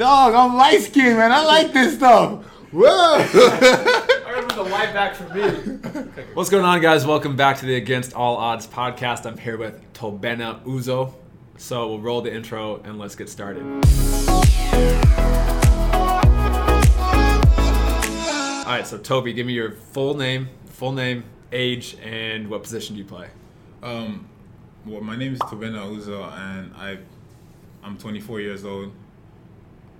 Dog, I'm light skinned, man. I like this stuff. Whoa. I remember the light back from me. What's going on, guys? Welcome back to the Against All Odds podcast. I'm here with Tobenna Uzo. So we'll roll the intro and let's get started. All right, so Toby, give me your full name, full name, age, and what position do you play? Um, well, my name is Tobenna Uzo, and I, I'm 24 years old.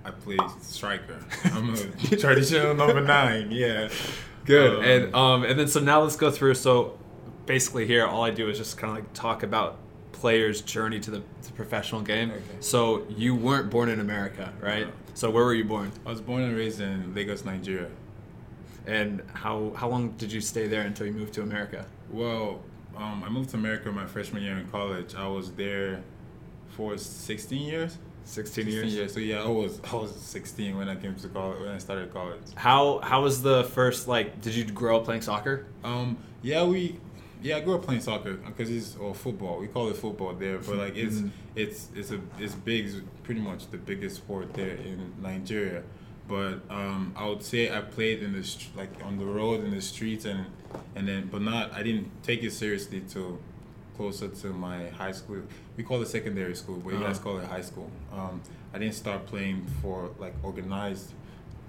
I play striker. I'm a traditional number nine. Yeah. Good. Um, and um, and then so now let's go through. So basically, here all I do is just kind of like talk about players' journey to the, to professional game. Okay. So you weren't born in America, right? No. So where were you born? I was born and raised in Lagos, Nigeria. And how how long did you stay there until you moved to America? Well, um, I moved to America my freshman year in college. I was there for 16 years. 16 16 years. So yeah, I was I was 16 when I came to college when I started college. How how was the first like? Did you grow up playing soccer? Um, yeah, we, yeah, I grew up playing soccer because it's or football. We call it football there, but like it's Mhm. it's it's a it's big, pretty much the biggest sport there in Nigeria. But um, I would say I played in the like on the road in the streets and and then but not I didn't take it seriously till closer to my high school. We call it secondary school, but you guys Uh-huh. call it high school. Um, I didn't start playing for like organized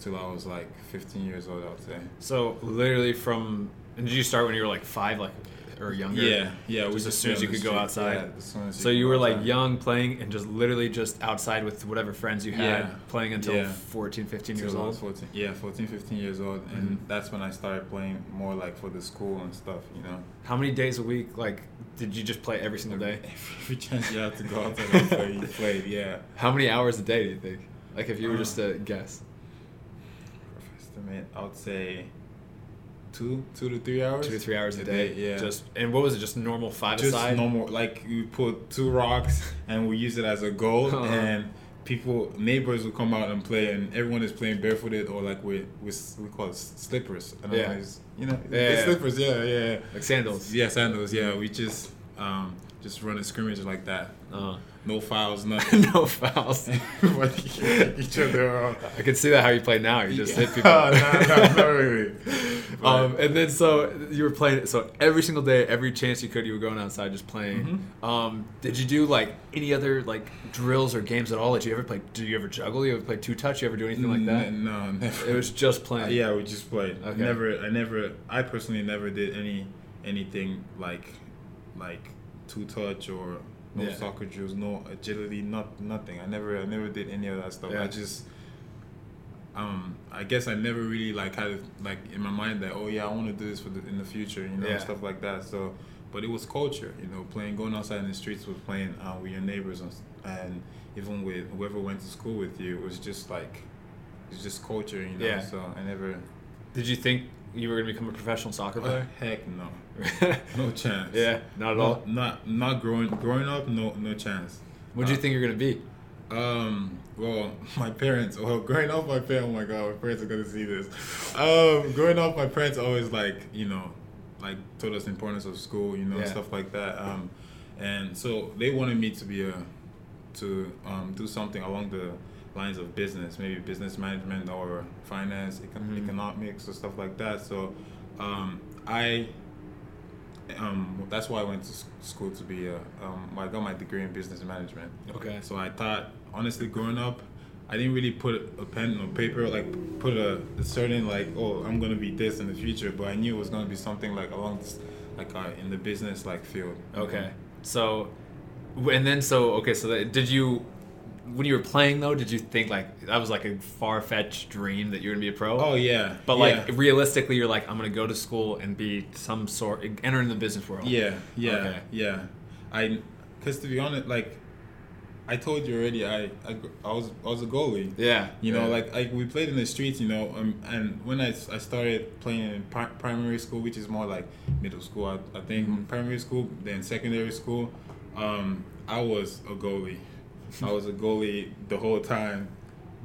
till I was like 15 years old. I would say. So literally from and did you start when you were like five, like or younger? Yeah, yeah. Just we as soon as you could go outside? Yeah, as So you were like young playing and just literally just outside with whatever friends you had Yeah. playing until Yeah. 14, 15 years Till old. 14, yeah, 14, 15 years old, and Mhm. that's when I started playing more like for the school and stuff. You know, How many days a week like did you just play every single day? Every chance you had to go outside and play, you played. Yeah. How many hours a day do you think? Like if you were Uh, just to guess. Estimate, I would say two, two to three hours. Two to three hours a day. Yeah. Just and what was it? Just normal five just aside? normal. Like you put two rocks and we use it as a goal, Uh-huh. and people, neighbors will come out and play, and everyone is playing barefooted or like with with we call it slippers. I Yeah. know, you know, yeah. slippers. Yeah, yeah. Like sandals. Yeah, sandals. Yeah, we just um just running a scrimmage like that. Uh, No fouls, nothing. no fouls. Each other. up. I can see that how you play now. You just Yeah. hit people. no, no, not really. But- Um, and then so you were playing so every single day, every chance you could, you were going outside just playing. Mm-hmm. Um, did you do like any other like drills or games at all? Did you ever play? Did you ever juggle? You ever play two touch? You ever do anything like that? No, never. It was just playing. Uh, yeah, we just played. I Okay. never, I never, I personally never did any anything like like two touch or no Yeah. soccer drills, no agility, not nothing. I never, I never did any of that stuff. Yeah. I just. Um, I guess I never really like had it, like in my mind that oh yeah I want to do this for the, in the future you know Yeah. stuff like that so but it was culture you know playing going outside in the streets with playing uh, with your neighbors and, and even with whoever went to school with you it was just like it's just culture you know Yeah. so I never Did you think you were gonna become a professional soccer player? heck no no chance yeah, not at no, all. not not growing growing up no no chance What do you Uh, think you're gonna be? Um, well, my parents, well, growing up, my parents, oh my god, my parents are gonna see this. Um, growing up, my parents always like, you know, like told us the importance of school, you know, Yeah. stuff like that. Um, and so they wanted me to be a, to um, do something along the lines of business, maybe business management or finance, econ- Mhm. economics or stuff like that. So, um, I um, that's why I went to school to be a. Um, I got my degree in business management. Okay. So I thought, honestly, growing up, I didn't really put a pen or paper, like put a, a certain like, oh, I'm gonna be this in the future. But I knew it was gonna be something like along, this, like uh, in the business like field. Okay. So, and then so okay. So that, did you, when you were playing though, did you think like that was like a far fetched dream that you're gonna be a pro? Oh yeah. But yeah. like realistically, you're like, I'm gonna go to school and be some sort, enter in the business world. Yeah, yeah, Okay. yeah. I, cause to be honest, like, I told you already, I, I, I was, I was a goalie. Yeah. You know, like, like we played in the streets, you know, um, and when I, I started playing in pri- primary school, which is more like middle school, I, I think Mhm. primary school, then secondary school, um, I was a goalie. I was a goalie the whole time,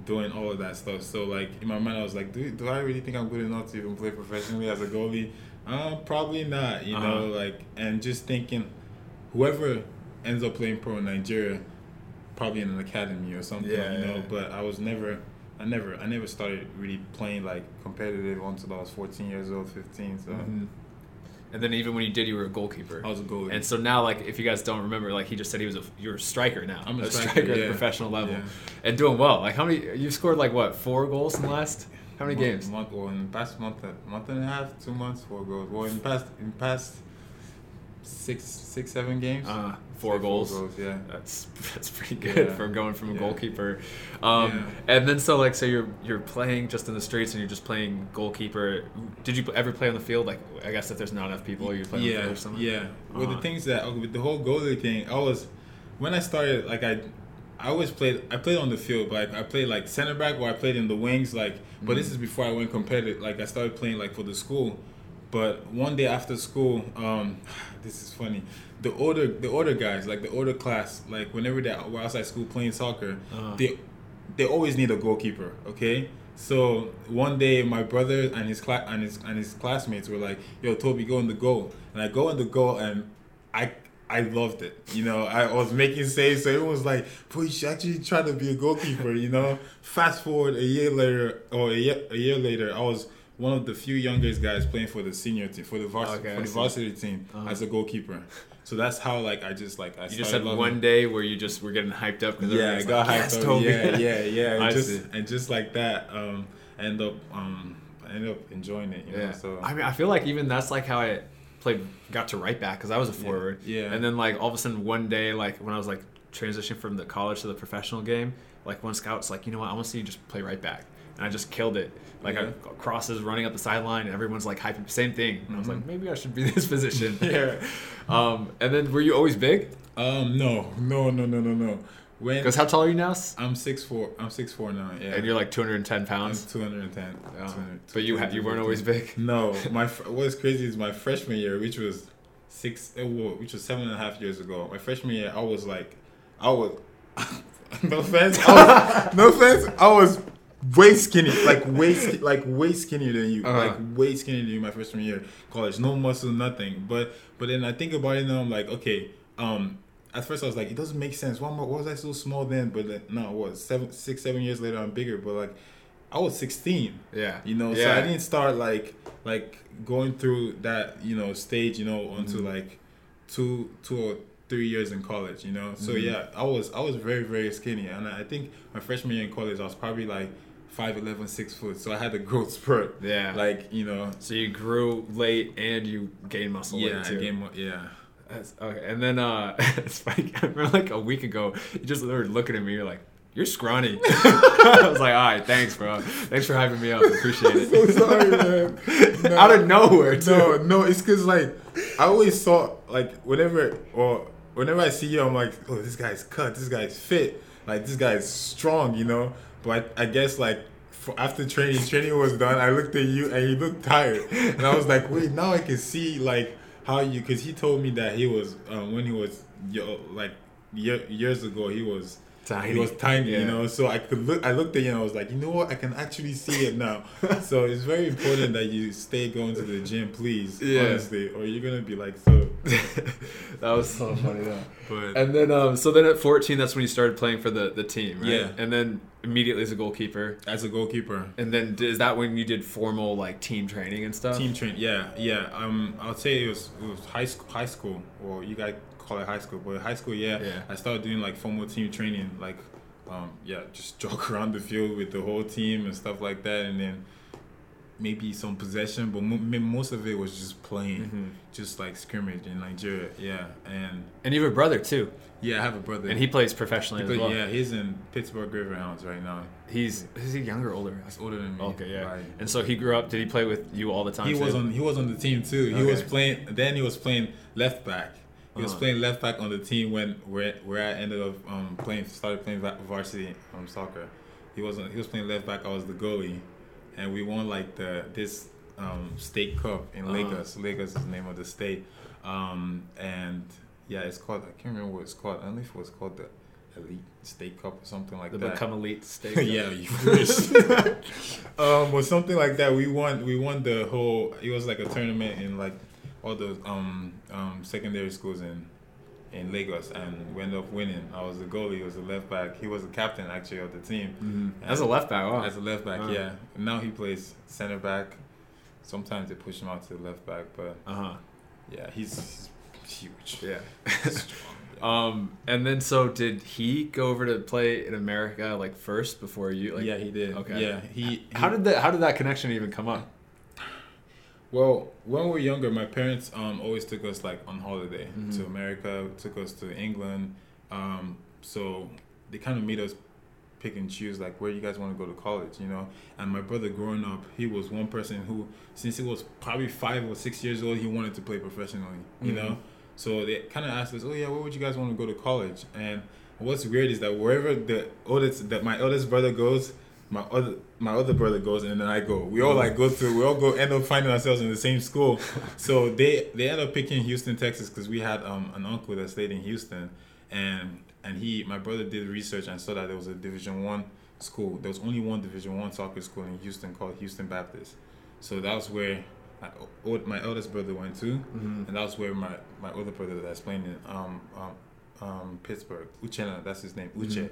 doing all of that stuff. So like in my mind, I was like, do, do I really think I'm good enough to even play professionally as a goalie? Uh, probably not. You know, Uh-huh. like and just thinking, whoever ends up playing pro in Nigeria, probably in an academy or something, Yeah, you know. yeah. But I was never, I never, I never started really playing like competitive until I was 14 years old, 15. So Mhm. And then even when you did, you were a goalkeeper. I was a goalie. And so now, like, if you guys don't remember, like he just said, he was a you're a striker now. I'm a a striker, striker at the professional level, Yeah. and doing well. Like, how many you scored? Like what? Four goals in the last? How many month, games? Month, well, in the past month, month and a half, two months, four goals. Well, in the past, in the past six, six, seven games. Uh, four Say goals. yeah. That's that's pretty good Yeah. for going from a Yeah. goalkeeper. Um, Yeah. And then so like so you're you're playing just in the streets and you're just playing goalkeeper. Did you ever play on the field? Like I guess if there's not enough people, you play yeah, field or something. Yeah. Well, Uh-huh. the things that okay, with the whole goalie thing, I was when I started like I. I always played. I played on the field, but like, I played like center back, or I played in the wings. Like, but this Mhm. is before I went competitive. Like, I started playing like for the school. But one day after school, um, this is funny. The older, the older guys, like the older class, like whenever they were outside school playing soccer, Uh-huh. they they always need a goalkeeper. Okay, so one day my brother and his class and his and his classmates were like, "Yo, Toby, go in the goal," and I go in the goal and I. I loved it, you know. I was making saves, so everyone was like, "Boy, you should actually try to be a goalkeeper," you know. Fast forward a year later, or a year, a year later, I was one of the few youngest guys playing for the senior team, for the varsity, Okay, for the varsity team Uh-huh. as a goalkeeper. So that's how like I just like I You just had loving one day where you just were getting hyped up because yeah, I got like, hyped yes, up. Yeah, yeah, yeah. And I just see. and just like that, um, I end up um, I ended up enjoying it. You Yeah. know, so I mean, I feel like even that's like how I played, got to right back because I was a forward. yeah. And then like all of a sudden one day, like when I was like transitioning from the college to the professional game, like one scout's like, you know what, I want to see you just play right back, and I just killed it. Like Yeah. I crosses running up the sideline, and everyone's like hyping, same thing. And I was like, Mhm. maybe I should be this position. Yeah. Um, and then were you always big? um, no, no, no, no, no, no. When Because how tall are you now? I'm six four, I'm six four now. Yeah, And you're like 210 pounds. two hundred and ten. But you ha- you weren't always big. No, my fr- what's crazy is my freshman year, which was six, uh, which was seven and a half years ago. My freshman year, I was like, I was, no offense, was, no offense, I was way skinny, like way, ski- like way skinnier than you, Uh-huh. like way skinnier than you. My freshman year, college, no muscle, nothing. But but then I think about it and I'm like, okay, um. At first, I was like, it doesn't make sense. Why, why was I so small then? But then, no, what seven, six, seven years later, I'm bigger. But like, I was 16 Yeah. you know so i didn't start like like going through that you know stage you know until Mhm. like two two or three years in college you know so Mhm. yeah i was i was very very skinny and i think my freshman year in college i was probably like 5'11 6 foot so i had a growth spurt Yeah. like you know so you grew late and you gained muscle yeah I too. gained more- yeah That's, okay, and then uh, it's like I remember like a week ago, you just were looking at me. You're like, "You're scrawny." I was like, "All right, thanks, bro. Thanks for hyping me up. Appreciate it." so sorry man No. Out of nowhere, too. No, no, it's because like I always saw like whenever or whenever I see you, I'm like, oh, this guy's cut, this guy's fit, like this guy's strong, you know. But I, I guess like after training, training was done, I looked at you and you looked tired, and I was like, wait, now I can see like how you, because he told me that he was um, when he was yo, like year, years ago, he was. Tiny. He was tiny, Yeah. you know. So I could look. I looked at you and I was like, you know what? I can actually see it now. so it's very important that you stay going to the gym, please. Yeah. Honestly, or you're gonna be like so. that was so funny though. But And then, um, so then at 14, that's when you started playing for the the team, right? Yeah. And then immediately as a goalkeeper. as a goalkeeper, And then is that when you did formal like team training and stuff? team train. Yeah, yeah. Um, I'll say it was it was high school. High school, or you guys call it high school, but high school, yeah. Yeah. I started doing like formal team training, like, um, yeah, just jog around the field with the whole team and stuff like that, and then maybe some possession, but mo- mo- most of it was just playing, Mhm. just like scrimmage in Nigeria. Yeah, and And you have a brother too, yeah, I have a brother. and he plays professionally But as well. yeah, he's in Pittsburgh Riverhounds right now. He's is he younger or older? He's older than me. Okay, yeah. by- And so he grew up. Did he play with you all the time? he too? was on he was on the team too. He was playing. Then he was playing left back. He was Uh-huh. playing left back on the team when where where I ended up um, playing started playing varsity um, soccer. He wasn't. He was playing left back. I was the goalie, and we won like the this um, state cup in Uh-huh. Lagos. Lagos is the name of the state, um, and yeah, it's called. I can't remember what it's called. I don't know if it was called the Elite State Cup or something like that. the that. become elite state. yeah, you wish. um, or something like that. We won. We won the whole. It was like a tournament in like all the um um secondary schools in in Lagos, and we ended up winning. I was the goalie. He was the left back. He was the captain actually of the team. Mm-hmm. As a left back, wow. As a left back, Uh-huh. yeah. Now he plays center back. Sometimes they push him out to the left back, but Uh huh. yeah, he's, he's huge. Yeah. Strong. yeah. um, and then so did he go over to play in America like first before you? Like, yeah, he did. okay. Yeah, he. How he- did that? How did that connection even come up? Well, when we were younger, my parents um always took us like on holiday Mhm. to America, took us to England. Um, so they kind of made us pick and choose like where you guys want to go to college, you know. And my brother, growing up, he was one person who, since he was probably five or six years old, he wanted to play professionally, you Mhm. know. So they kind of asked us, "Oh yeah, where would you guys want to go to college?" And what's weird is that wherever the oldest that my eldest brother goes, my other my other brother goes, and then I go. We all like go to. We all go end up finding ourselves in the same school. so they they end up picking Houston, Texas, because we had um an uncle that stayed in Houston, and and he my brother did research and saw that there was a Division One school. There was only one Division One soccer school in Houston called Houston Baptist. So that was where my, my eldest brother went to, Mm-hmm. and that was where my my other brother that's playing in um um, um Pittsburgh Uchenna that's his name Uche. Mhm.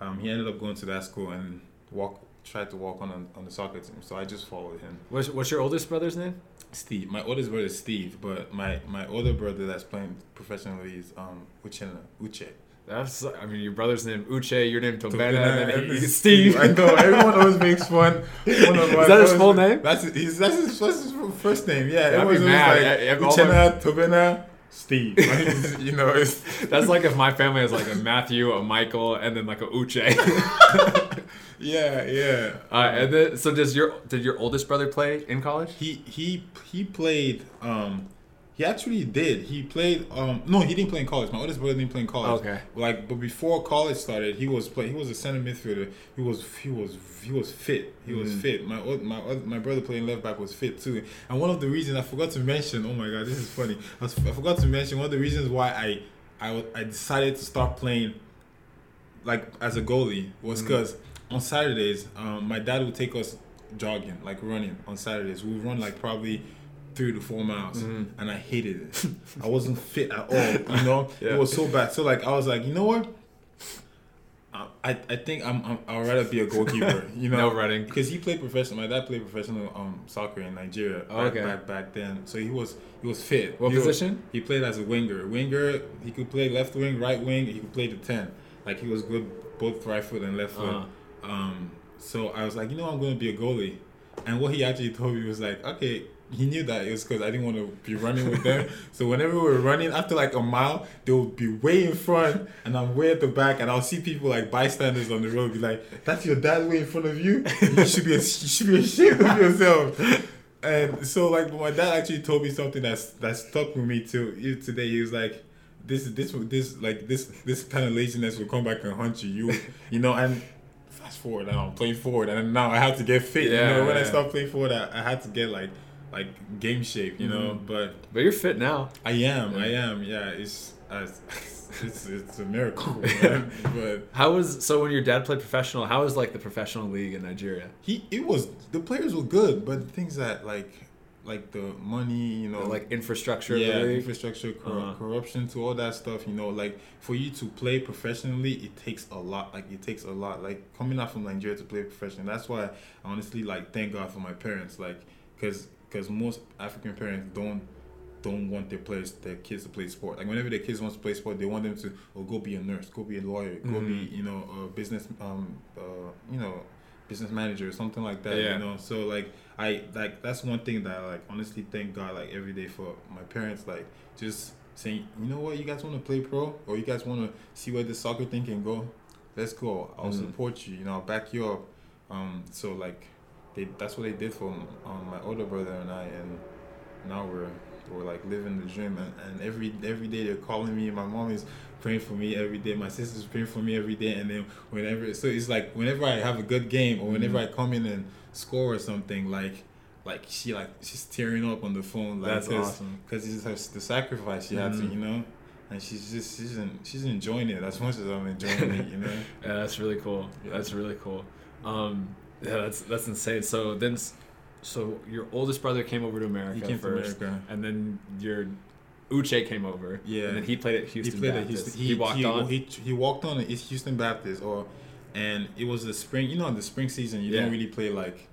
Um, he ended up going to that school and walk tried to walk on on, on the soccer team. So I just followed him. What's, what's your oldest brother's name? Steve, my oldest brother is Steve, but my my older brother that's playing professionally is um Uchenna Uche. That's I mean your brother's name Uche, your name Tobenna, and then Steve. I know everyone always makes fun. One of Is that his full name? That's his, he's, that's his, that's his first name. Yeah, everyone's like I- if all Uchenna, Tobenna, Steve. Like, you know, it's That's like if my family has like a Matthew, a Michael, and then like a Uche. yeah, yeah. uh, and then so does your did your oldest brother play in college? He he he played. Um, he actually did. He played. Um, no, he didn't play in college. My oldest brother didn't play in college. Okay. Like, but before college started, he was play. He was a center midfielder. He was he was he was fit. He was Mhm. fit. My old, my my brother playing left back was fit too. And one of the reasons I forgot to mention. Oh my god, this is funny. I, was, I forgot to mention one of the reasons why I I I decided to start playing like as a goalie was because on Saturdays, um, my dad would take us jogging, like running on Saturdays. We would run like probably three to four miles, Mhm. and I hated it. I wasn't fit at all. You know, Yeah. it was so bad. So like, I was like, you know what? I I, think I'm, I'm I'd rather be a goalkeeper. You know, No running. because he played professional. My dad played professional um soccer in Nigeria back, Okay. back back then. So he was he was fit. What He was- position? he played as a winger. Winger, he could play left wing, right wing. He could play the ten. Like he was good both right foot and left foot. Uh-huh. Um, so I was like, you know, I'm going to be a goalie. And what he actually told me was like, okay, he knew that it was because I didn't want to be running with them. so whenever we were running, after like a mile, they would be way in front, and I'm way at the back, and I'll see people like bystanders on the road be like, "That's your dad way in front of you. You should be you should be ashamed of yourself." And so like my dad actually told me something that's that stuck with me till even today. He was like, "This this this like this this kind of laziness will come back and haunt you. You you know." And fast forward, and I'm playing forward, and now I have to get fit. Yeah, you know, when I yeah. stopped playing forward, I, I had to get like like game shape. You know, Mhm. but But you're fit now. I am, I am. Yeah, it's uh, it's it's a miracle. man. but How was so when your dad played professional? How was like the professional league in Nigeria? he it was the players were good, but the things that like like the money, you know, The, like infrastructure yeah, league? infrastructure, corru- Uh-huh. corruption, to all that stuff. You know, like for you to play professionally, it takes a lot. Like it takes a lot. Like coming out from Nigeria to play professionally. That's why I honestly like thank God for my parents. Like, cause cause most African parents don't don't want their players their kids to play sport. Like whenever their kids want to play sport, they want them to oh go be a nurse, go be a lawyer, go be Mhm. you know a business um uh you know business manager or something like that. Yeah. You know, so like I like that's one thing that I like honestly thank God like every day for my parents like just saying you know what you guys want to play pro or you guys want to see where the soccer thing can go, let's go. I'll Mhm. support you. You know, I'll back you up. Um, so like they that's what they did for um, my older brother and I and now we're we're like living the dream and, and every every day they're calling me my mom is praying for me every day my sister's praying for me every day and then whenever so it's like whenever i have a good game or whenever Mhm. i come in and score or something like like she like she's tearing up on the phone like That's cause, awesome. because it's her, the sacrifice she had to Mhm. you know and she's just she's en- she's enjoying it as much as i'm enjoying it you know Yeah, that's really cool. That's really cool. Um, yeah, that's that's insane. So then, so your oldest brother came over to America he came to first, america and then your Uche came over. Yeah. And then he played at Houston he played Baptist. at Houston. He, walked he, on. He, he walked on at Houston Baptist, or and it was the spring. You know, in the spring season, you Yeah. don't really play like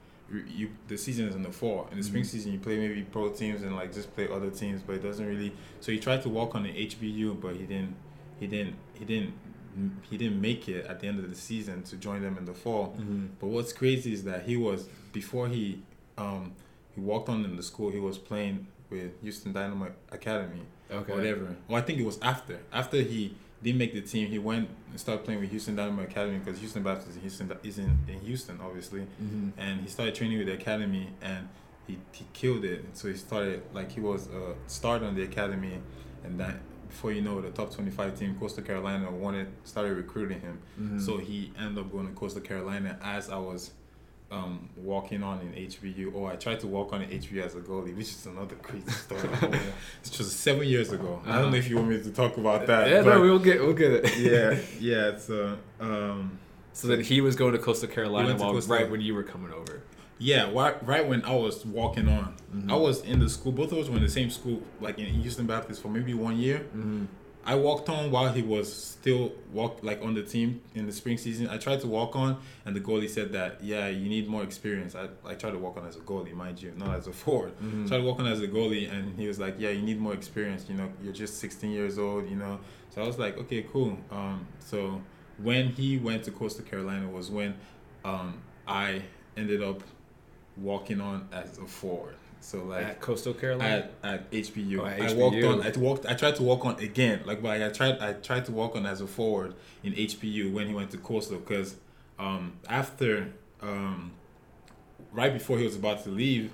you-. The season is in the fall. In the spring Mhm. season, you play maybe pro teams and like just play other teams, but it doesn't really. So he tried to walk on the HBU, but he didn't. He didn't. He didn't. He didn't make it at the end of the season to join them in the fall. Mhm. But what's crazy is that he was before he um he walked on in the school. He was playing with Houston Dynamo Academy Okay. or whatever. Well, I think it was after. After he didn't make the team, he went and started playing with Houston Dynamo Academy because Houston Baptist in Houston is in, in Houston, obviously. Mhm. And he started training with the academy, and he, he killed it. So he started like he was a starter on the academy, and then before you know it, the top twenty five team, Coastal Carolina, wanted started recruiting him. Mhm. So he ended up going to Coastal Carolina as I was um, walking on in HBU, or I tried to walk on in HBU as a goalie, which is another crazy story. It's just seven years ago. I don't know if you want me to talk about that. yeah, but no, we'll get we'll get it. yeah, yeah. So, um, So then he was going to Coastal Carolina while Coastal- right when you were coming over. yeah, right, right when I was walking on, Mhm. I was in the school. Both of us were in the same school, like in Houston Baptist, for maybe one year. Mm-hmm. I walked on while he was still walk like on the team in the spring season. I tried to walk on, and the goalie said that yeah, you need more experience. I, I tried to walk on as a goalie, mind you, not as a forward. Mhm. Tried to walk on as a goalie, and he was like, yeah, you need more experience. You know, you're just 16 years old. You know, so I was like, okay, cool. Um, so when he went to Coastal Carolina was when um, I ended up walking on as a forward. So like At Coastal Carolina. at, at HBU. Oh, at I walked on. I walked. I tried to walk on again. Like, but I tried. I tried to walk on as a forward in HBU when he went to Coastal because um, after um, right before he was about to leave,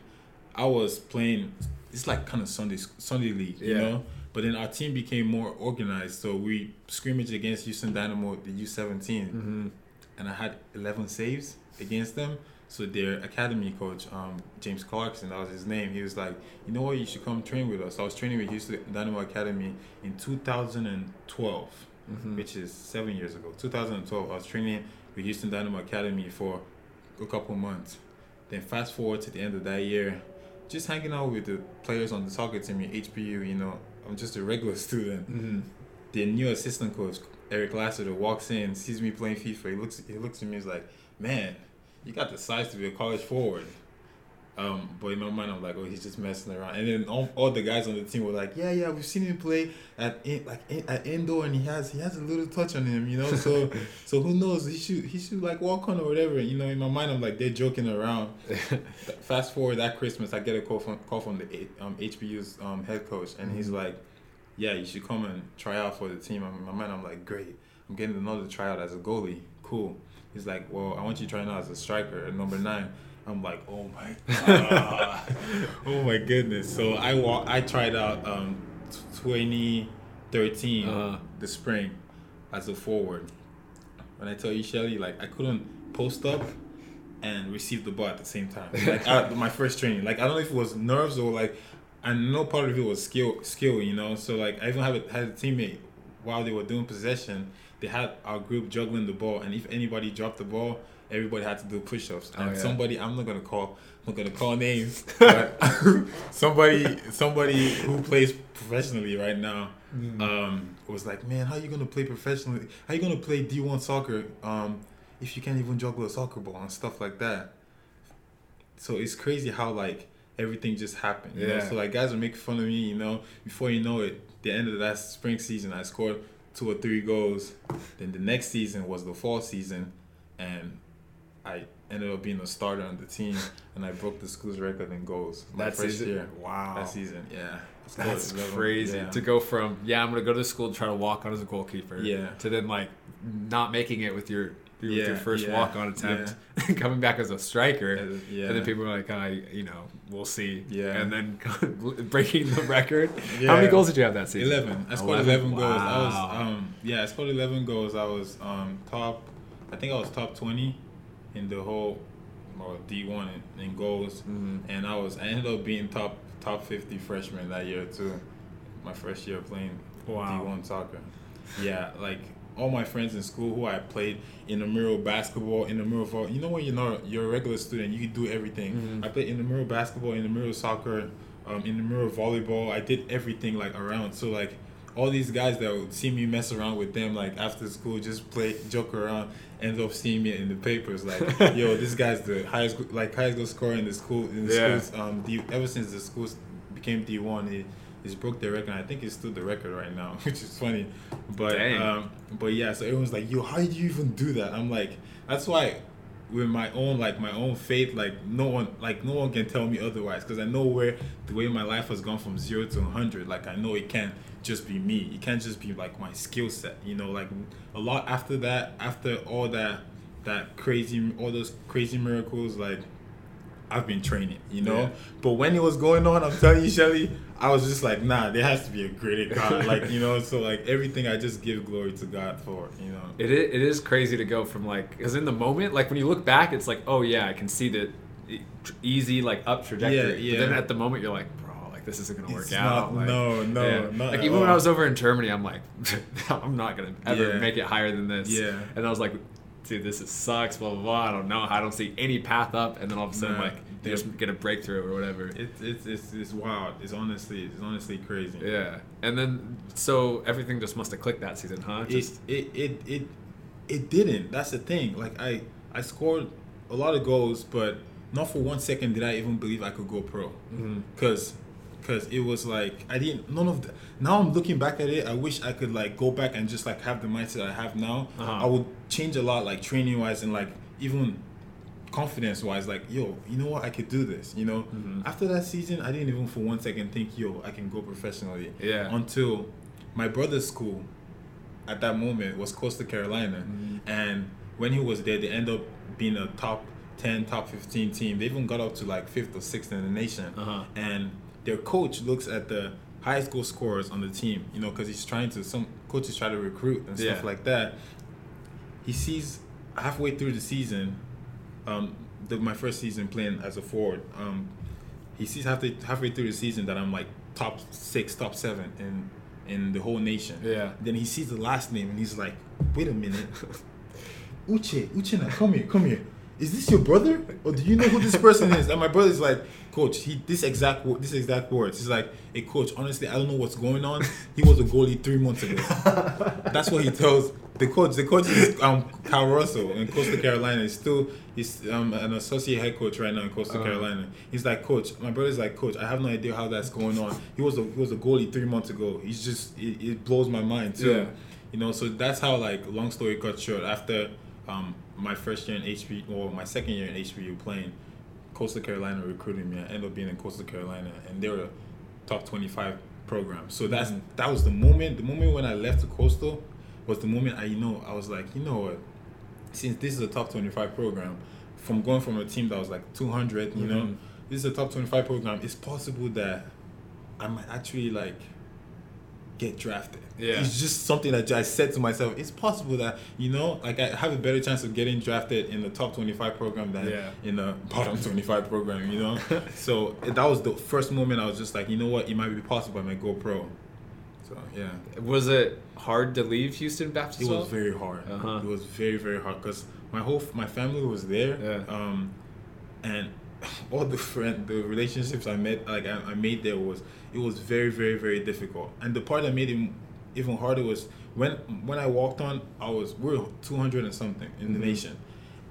I was playing. It's like kind of Sunday Sunday league, you Yeah. know. But then our team became more organized, so we scrimmaged against Houston Dynamo, the U seventeen, mm-hmm. And I had 11 saves against them. So their academy coach, um, James Clarkson, that was his name. He was like, you know what, you should come train with us. I was training with Houston Dynamo Academy in 2012, Mm-hmm. which is seven years ago. 2012, I was training with Houston Dynamo Academy for a couple months. Then fast forward to the end of that year, just hanging out with the players on the soccer team in HBU. You know, I'm just a regular student Mm-hmm. the new assistant coach Eric Lassiter walks in, sees me playing FIFA. He looks he looks at me, he's like, "Man, you got the size to be a college forward." Um, but in my mind, I'm like, "Oh, he's just messing around." And then all, all the guys on the team were like, "Yeah, yeah, we've seen him play at in, like in, at indoor, and he has he has a little touch on him, you know. So so who knows? He should he should like walk on or whatever, you know." In my mind, I'm like, they're joking around. Fast forward that Christmas, I get a call from call from the um, HBU's um, head coach, and he's Mhm. like, "Yeah, you should come and try out for the team." I'm, in my mind, I'm like, "Great, I'm getting another tryout as a goalie. Cool." He's like, "Well, I want you trying out as a striker at number nine. I'm like, "Oh my god, oh my goodness!" So I walk, I tried out um, 2013, Uh-huh. the spring, as a forward. When I tell you, Shelly, like I couldn't post up and receive the ball at the same time. Like I, my first training, like I don't know if it was nerves or like, I know part of it was skill, skill, you know. So like I even have a, had a teammate while they were doing possession, they had our group juggling the ball, and if anybody dropped the ball, everybody had to do push-ups. And Oh, yeah. somebody, I'm not gonna call, I'm not gonna call names, but somebody, somebody who plays professionally right now Mm. um, was like, man, how you gonna play professionally? How you gonna play D one soccer um, if you can't even juggle a soccer ball and stuff like that? So it's crazy how like everything just happened. You know? Yeah. So like guys are making fun of me. You know, before you know it, the end of that spring season, I scored two or three goals. Then the next season was the fall season, and I ended up being a starter on the team, and I broke the school's record in goals my That first season? year. Wow. That season, yeah. That's crazy yeah. to go from yeah I'm gonna go to school and try to walk on as a goalkeeper Yeah. to then like not making it with your with your first yeah, walk on attempt coming back as a striker And- yeah. and then people are like I you know we'll see Yeah. and then breaking the record Yeah. how many goals did you have that season Eleven. I scored eleven, goals. I was um yeah, I scored eleven goals. I was um top. I think I was top twenty in the whole or D one in, in goals, Mhm. and I was I ended up being top top fifty freshman that year too. My first year playing Wow. D one soccer. Yeah, like all my friends in school who I played intramural basketball, intramural vol- You know when you're not you're a regular student, you can do everything. Mhm. I played intramural basketball, intramural soccer, um, intramural volleyball. I did everything like around. So like all these guys that would see me mess around with them like after school, just play joke around, end up seeing me in the papers like, yo, this guy's the highest like highest goal scorer in the school in the Yeah. schools. Um, D, ever since the schools became D one, he he's broke the record. I think it's still the record right now, which is funny. But um, but yeah, so everyone's like, yo, how do you even do that? I'm like, that's why with my own like my own faith like no one like no one can tell me otherwise because i know where the way my life has gone from zero to 100 like i know it can't just be me it can't just be like my skill set you know like a lot after that after all that that crazy all those crazy miracles like I've been training, you know. Yeah. But when it was going on, I'm telling you, Shelly, I was just like, nah, there has to be a greater God, like you know. So like everything, I just give glory to God for, you know. It is, it is crazy to go from like because in the moment, like when you look back, it's like, oh yeah, I can see the easy like up trajectory. Yeah, But then at the moment, you're like, bro, like this isn't gonna work It's out. not- like, no, no, yeah. like even when. I was over in Germany, I'm like, I'm not gonna ever Yeah. make it higher than this. Yeah. And I was like, dude, this is, sucks. Blah blah blah. I don't know. I don't see any path up. And then all of a sudden, Nah, like, yeah. just get a breakthrough or whatever. It's it's it's it's wild. It's honestly it's honestly crazy. yeah. And then so everything just must have clicked that season, huh? It, Just it it it it didn't. That's the thing. Like I I scored a lot of goals, but not for one second did I even believe I could go pro. Mhm. Cause because it was like I didn't none of the now I'm looking back at it I wish I could like go back and just like have the mindset I have now Uh-huh. I would change a lot like training wise and like even confidence wise like yo you know what I could do this you know Mhm. after that season I didn't even for one second think yo I can go professionally Yeah. until my brother's school at that moment was Coastal Carolina Mhm. and when he was there they end up being a top 10 top 15 team they even got up to like fifth or sixth in the nation Uh-huh. and their coach looks at the highest goal scorers on the team you know because he's trying to some coaches try to recruit and stuff Yeah. like that he sees halfway through the season um the, my first season playing as a forward um he sees halfway halfway through the season that i'm like top six top seven in in the whole nation Yeah. then he sees the last name and he's like wait a minute Uche, Uchenna, come here, come here. Is this your brother, or do you know who this person is? And my brother's like, Coach, he this exact this exact words. He's like, Hey, Coach, honestly, I don't know what's going on. He was a goalie three months ago. That's what he tells the coach. The coach is um Cal Russell in Coastal Carolina. He's still he's um an associate head coach right now in Coastal Uh-huh. Carolina. He's like, Coach, my brother's like, Coach, I have no idea how that's going on. He was a he was a goalie three months ago. He's just it, it blows my mind too. Yeah. You know, so that's how like long story cut short. After um, my first year in HB or my second year in HBU playing, Coastal Carolina recruited me. I ended up being in Coastal Carolina, and they were a top twenty five program. So that's Mhm. that was the moment. The moment when I left the Coastal was the moment I you know I was like, you know what, since this is a top twenty five program, from going from a team that was like two hundred, you know, Mhm. this is a top twenty five program. It's possible that I might actually like get drafted. Yeah. It's just something that I said to myself. It's possible that you know, like I have a better chance of getting drafted in the top twenty-five program than Yeah. in the bottom twenty-five program. You know, so that was the first moment I was just like, you know what, it might be possible I might go pro. So yeah, Was it hard to leave Houston Baptist? it was Hall? very hard. Uh-huh. It was very very hard because my whole my family was there. Yeah. Um, and all the friend the relationships I met like I, I made there was it was very very very difficult. And the part that made it even harder was when when I walked on, I was we are two hundred and something in the Mhm. nation.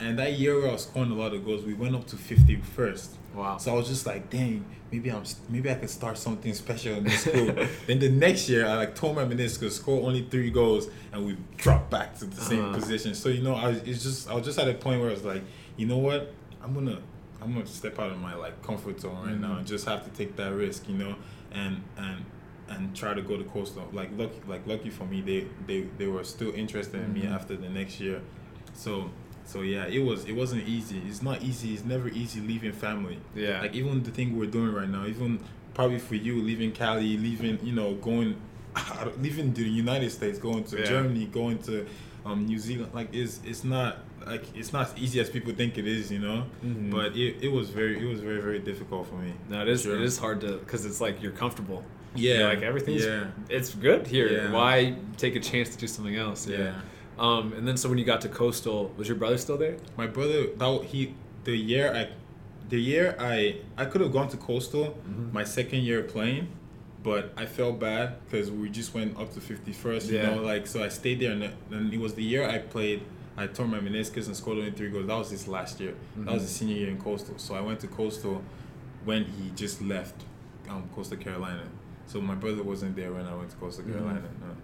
And that year where I was scoring a lot of goals, we went up to 50 first. Wow. So I was just like, dang, maybe I'm maybe I could start something special in this school. then the next year, I like told my meniscus score only three goals, and we dropped back to the same Uh-huh. position. So you know, I was, it's just I was just at a point where I was like, you know what, I'm gonna I'm gonna step out of my like comfort zone right now Mhm. and just have to take that risk, you know, and and and try to go to coastal. Like lucky like lucky for me, they they they were still interested in me Mhm. after the next year. So so yeah, it was it wasn't easy. It's not easy. It's never easy leaving family. Yeah. Like even the thing we're doing right now, even probably for you leaving Cali, leaving you know going, leaving the United States, going to Yeah. Germany, going to um, New Zealand. Like it's it's not like it's not as easy as people think it is, you know. Mhm. But it, it was very it was very very difficult for me. No, it is. Sure. It is hard to because it's like you're comfortable. Yeah, You're like everything's. yeah. It's good here. Yeah. Why take a chance to do something else? Yeah. Um, and then so when you got to Coastal, was your brother still there? My brother, that he the year I the year I I could have gone to Coastal my second year playing, but I felt bad because we just went up to fifty first. You Yeah. know, like so I stayed there, and then- and it was the year I played. I tore my meniscus and scored only three goals. That was his last year. That was his senior year in Coastal. So I went to Coastal when he just left um, Coastal Carolina. So my brother wasn't there when I went to Coastal Carolina. No.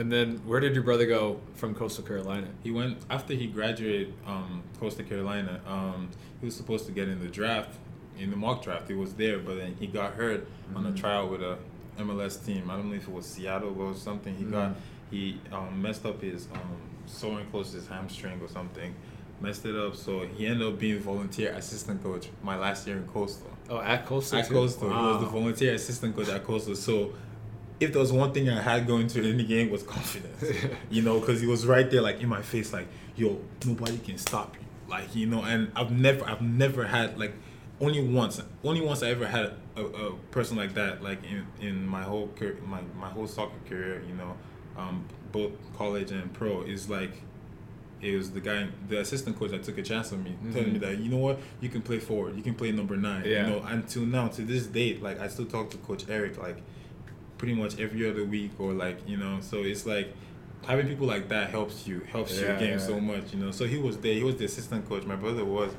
And then where did your brother go from Coastal Carolina? He went after he graduated um, Coastal Carolina. Um, he was supposed to get in the draft, in the mock draft. He was there, but then he got hurt on a Mhm. trial with a MLS team. I don't know if it was Seattle or something. He got Mhm. he um, messed up his um, soren close to his hamstring or something. Messed it up, so he ended up being volunteer assistant coach my last year in Coastal. Oh, at Coastal. At too? Coastal, he was the volunteer assistant coach at Coastal. So, if there was one thing I had going to any game was confidence, you know, because he was right there, like in my face, like, "Yo, nobody can stop you," like you know. And I've never, I've never had like, only once, only once I ever had a, a person like that, like in in my whole career, my my whole soccer career, you know, um, both college and pro is like it was the guy, the assistant coach that took a chance on me, telling me that you know what, you can play forward, you can play number nine. Yeah. You know, until now, to this date, like I still talk to Coach Eric, like pretty much every other week, or like you know, so it's like having people like that helps you, helps your game yeah. so much. You know, so he was there, he was the assistant coach. My brother was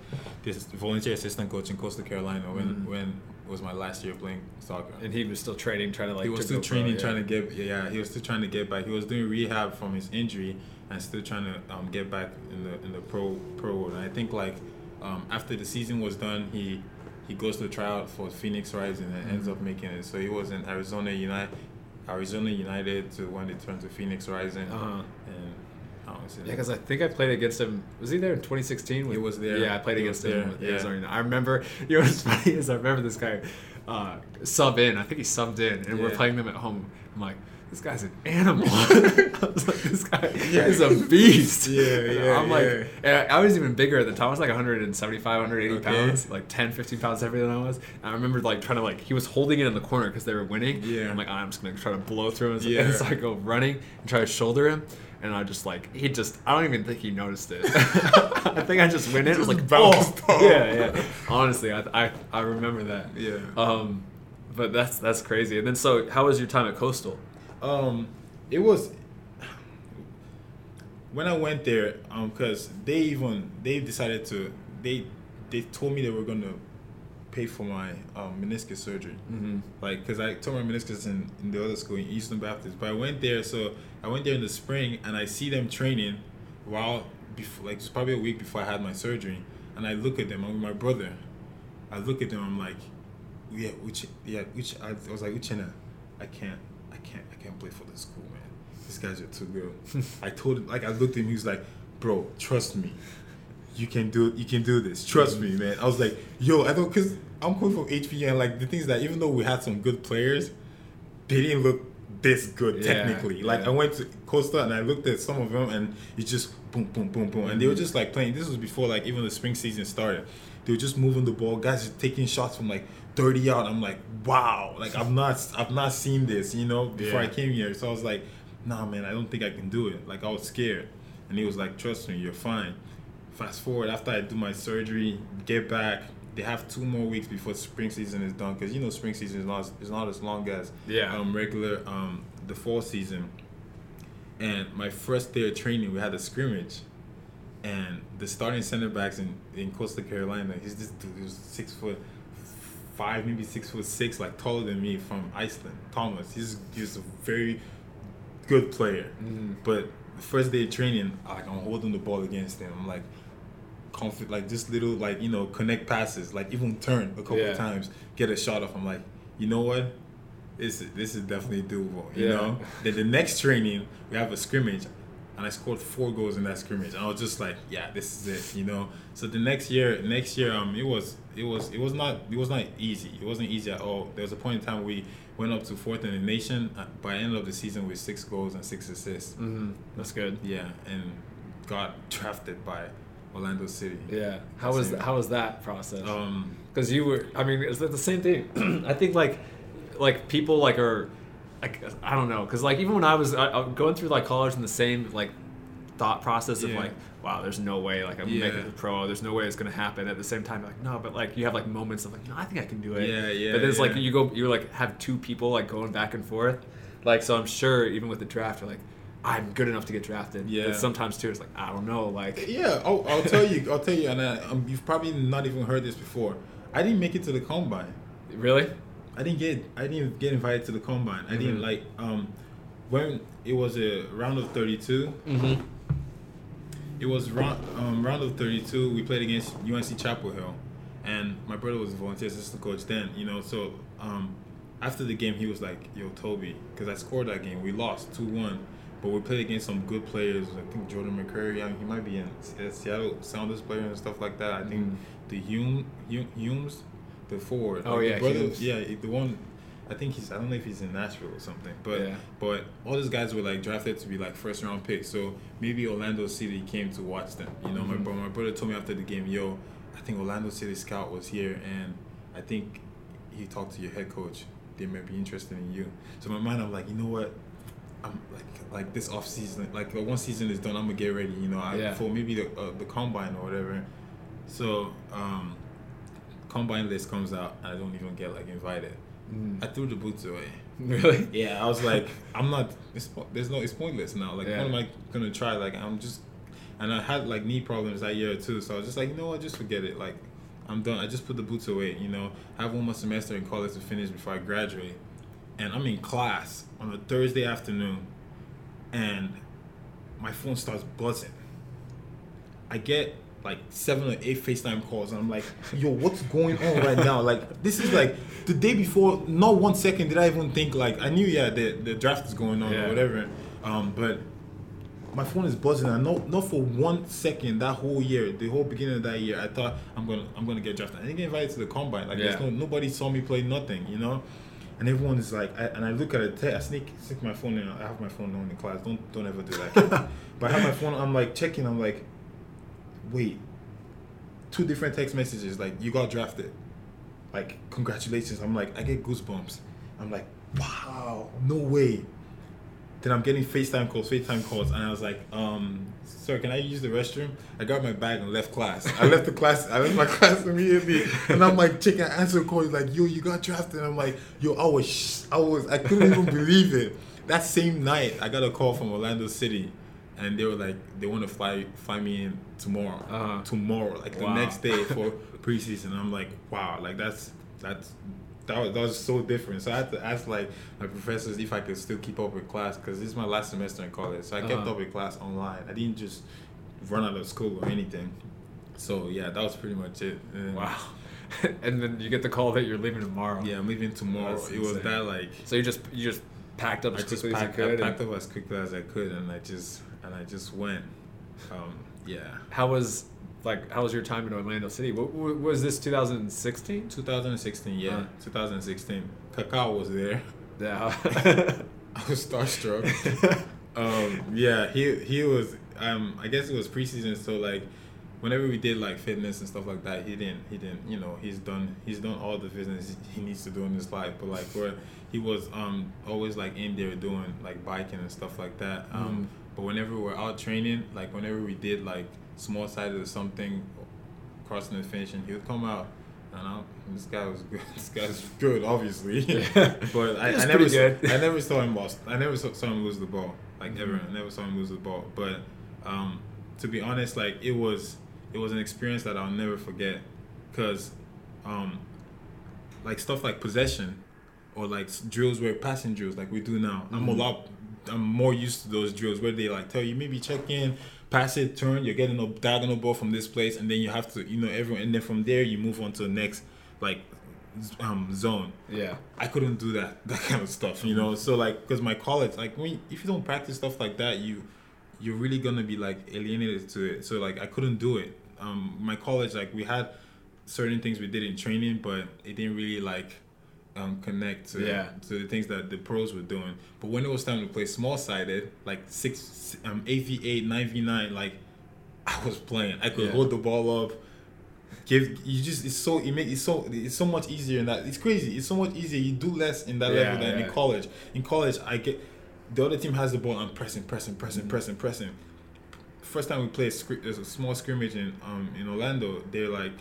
this volunteer assistant coach in Coastal Carolina when Mhm. when was my last year playing soccer And he was still training, trying to like. he was still go pro, training, yeah. trying to get yeah. He was still trying to get back. He was doing rehab from his injury and still trying to um, get back in the in the pro pro world. And I think like um, after the season was done, he he goes to try out for Phoenix Rising and ends Mhm. up making it. So he was in Arizona United, Arizona United to when they turned to Phoenix Rising. Uh-huh. And I don't know, Yeah, because I think I played against him. Was he there in 2016? He was there. Yeah, I played He against him. with yeah. Arizona. I remember. You know what's funny is I remember this guy uh, sub in. I think he subbed in, and we're playing them at home. I'm like, this guy's an animal. I was like, this guy Yeah. is a beast. Yeah, And yeah, I'm like, yeah. and I was even bigger at the time. I was like 175, 180 Okay. pounds, like 10, 15 pounds heavier than I was. And I remember like trying to like he was holding it in the corner because they were winning. Yeah. I'm like, I'm just gonna try to blow through him. And Yeah. And so I go running and try to shoulder him. And I just like he just I don't even think he noticed it. I think I just went in. It was like bounced oh off. yeah yeah. Honestly, I, I I remember that. Yeah. Um, but that's that's crazy. And then so how was your time at Coastal? Um, it was when I went there. Um, cause they even they decided to they they told me they were gonna pay for my um, meniscus surgery. Mm-hmm. Like, cause I tore my meniscus in, in the other school in Houston Baptist, but I went there. So I went there in the spring, and I see them training while before, like it's probably a week before I had my surgery, and I look at them. I'm with my brother. I look at them. I'm like, yeah, which, yeah, which. I, I was like, Uchenna, I can't, I can't, I can't play for this school, man. These guys are too good. I told him, like, I looked at him. He was like, bro, trust me you can do you can do this. Trust me, man. I was like, yo, I don't cause I'm coming from HBU. and like the things that even though we had some good players, they didn't look this good Yeah, technically. Like yeah. I went to Coastal and I looked at some of them and it's just boom, boom, boom, boom, and they were mm-hmm. just like playing. This was before like even the spring season started. They were just moving the ball. Guys are taking shots from like 30 yards. I'm like, wow. Like I've not I've not seen this, you know, before I came here. So I was like, nah, man, I don't think I can do it. Like I was scared, and he was like, trust me, you're fine. Fast forward after I do my surgery, get back. They have two more weeks before spring season is done because you know spring season is not is not as long as Yeah. um, regular um, the fall season. And my first day of training, we had a scrimmage, and the starting center backs in, in Coastal Carolina, he's this dude, he was six foot five, maybe six foot six, like taller than me from Iceland. Thomas, he's he's a very good player. Mhm. But the first day of training, like I'm holding the ball against him. I'm like like just little like you know connect passes, like even turn a couple Yeah. times, get a shot off. I'm like, you know what? This is this is definitely doable. You Yeah. know. Then the next training we have a scrimmage, and I scored four goals in that scrimmage. And I was just like, yeah, this is it. You know. So the next year, next year, um, it was it was it was not it was not easy. It wasn't easy at all. There was a point in time we went up to fourth in the nation. uh, By the end of the season, with six goals and six assists. Mm-hmm. That's good. Yeah, and got drafted by Orlando City. Yeah. How was how was that process? Um, because you were i mean it's the same thing i think like like people like are like i don't know because like even when i was I, going through like college in the same like thought process of Yeah. like, wow, there's no way like I'm Yeah. making it pro. There's no way it's gonna happen. At the same time, like no, but like you have like moments of like, no, I think I can do it. Yeah, yeah, But then it's like you go, you like have two people like going back and forth. Like so, I'm sure even with the draft, you're like, I'm good enough to get drafted. Yeah. But sometimes too, it's like I don't know, like Yeah, I'll, I'll tell you. I'll tell you, and I, um, you've probably not even heard this before. I didn't make it to the combine. really. I didn't get. I didn't get invited to the combine. I didn't Mhm. like um, when it was a round of thirty-two. Mm-hmm. It was round um, round of thirty-two. We played against UNC Chapel Hill, and my brother was a volunteer assistant coach then. You know, so um, after the game, he was like, "Yo, Toby," because I scored that game. We lost two-one, but we played against some good players. I think Jordan McCrary. I mean, he might be in Seattle Sounders player and stuff like that. I think Mm. the Hume, Hume Humes, the forward. Oh, the yeah, brother, Humes. yeah, the one. I think he's. I don't know if he's in Nashville or something, but Yeah. but all these guys were like drafted to be like first round picks. So maybe Orlando City came to watch them. You know, my Mhm. bro, my brother told me after the game, yo, I think Orlando City scout was here, and I think he talked to your head coach. They may be interested in you. So in my mind, I'm like, you know what? I'm like like this off season, like uh, one season is done, I'm gonna get ready. You know, I, Yeah. for maybe the uh, the combine or whatever. So um, combine list comes out, and I don't even get like invited. I threw the boots away. Really? Yeah, I was like, I'm not. It's, there's no. It's pointless now. Like, Yeah. what am I gonna try? Like, I'm just. And I had like knee problems that year too, so I was just like, you know what, just forget it. Like, I'm done. I just put the boots away. You know, I have one more semester in college to finish before I graduate, and I'm in class on a Thursday afternoon, and my phone starts buzzing. I get like seven or eight FaceTime calls, and I'm like, yo, what's going on right now? Like, this is like the day before. Not one second did I even think like I knew, yeah, the the draft is going on Yeah. or whatever. Um, but my phone is buzzing, and not not for one second that whole year, the whole beginning of that year, I thought I'm gonna I'm gonna get drafted. I didn't get invited to the combine. Like, there's Yeah. no nobody saw me play nothing, you know. And everyone is like, I, and I look at it. I sneak, sneak my phone in. I have my phone on in class. Don't, don't ever do that. but I have my phone. I'm like checking. I'm like, wait, two different text messages. Like, you got drafted. Like, congratulations. I'm like, I get goosebumps. I'm like, wow, no way. Then I'm getting FaceTime calls, FaceTime calls, and I was like, um, sir, can I use the restroom? I got my bag and left class. I left the class, I left my class immediately. And I'm like checking answer calls, like, yo, you got drafted. And I'm like, yo, I was, sh- I was, I couldn't even believe it. That same night, I got a call from Orlando City, and they were like, they want to fly fly me in tomorrow, Uh-huh. tomorrow, like the next day for preseason. I'm like, wow, like that's that's that was, that was so different. So I had to ask like my professors if I could still keep up with class because this is my last semester in college. So I kept Uh-huh. up with class online. I didn't just run out of school or anything. So yeah, that was pretty much it. And Wow. and then you get the call that you're leaving tomorrow. Yeah, I'm leaving tomorrow. That's it was that like So you just you just packed up I as quickly packed, as you could. I and- packed up as quickly as I could, and I just and I just went. Um, yeah. How was like how was your time in Orlando City? What, what was this 2016? 2016, yeah, Huh. 2016. Kaká was there. Yeah. I was starstruck. um, yeah, he he was. Um, I guess it was preseason, so like, whenever we did like fitness and stuff like that, he didn't. He didn't. You know, he's done. He's done all the business he needs to do in his life. But like, where he was um always like in there doing like biking and stuff like that. Um, but whenever we were out training, like whenever we did like small sided or something, crossing the finish, and he would come out. And I, this guy was good. This guy's good, obviously. Yeah. but I, I never, saw. I never saw him lost. I never saw, saw him lose the ball, like Mhm. ever. I never saw him lose the ball. But um, to be honest, like it was, it was an experience that I'll never forget, cause, um, like stuff like possession, or like drills where passing drills like we do now. I'm a Mhm. lot. I'm more used to those drills where they like tell you maybe check in, pass it, turn. You're getting a diagonal ball from this place, and then you have to, you know, everyone, and then from there you move on to the next, like, um, zone. yeah. I couldn't do that that kind of stuff, you know. So like, because my college, like, when if you don't practice stuff like that, you you're really gonna be like alienated to it. So like, I couldn't do it. Um, my college, like, we had certain things we did in training, but it didn't really like um, connect to Yeah. to the things that the pros were doing. But when it was time to play small sided, like six, um, eight v eight, nine v nine, like I was playing. I could Yeah. hold the ball up. Give you just it's so it make it's so it's so much easier in that it's crazy. It's so much easier. You do less in that Yeah, level than in college. In college, I get the other team has the ball. I'm pressing, pressing, pressing, pressing, pressing. first time we played scr- there's a small scrimmage in um in Orlando. They're like,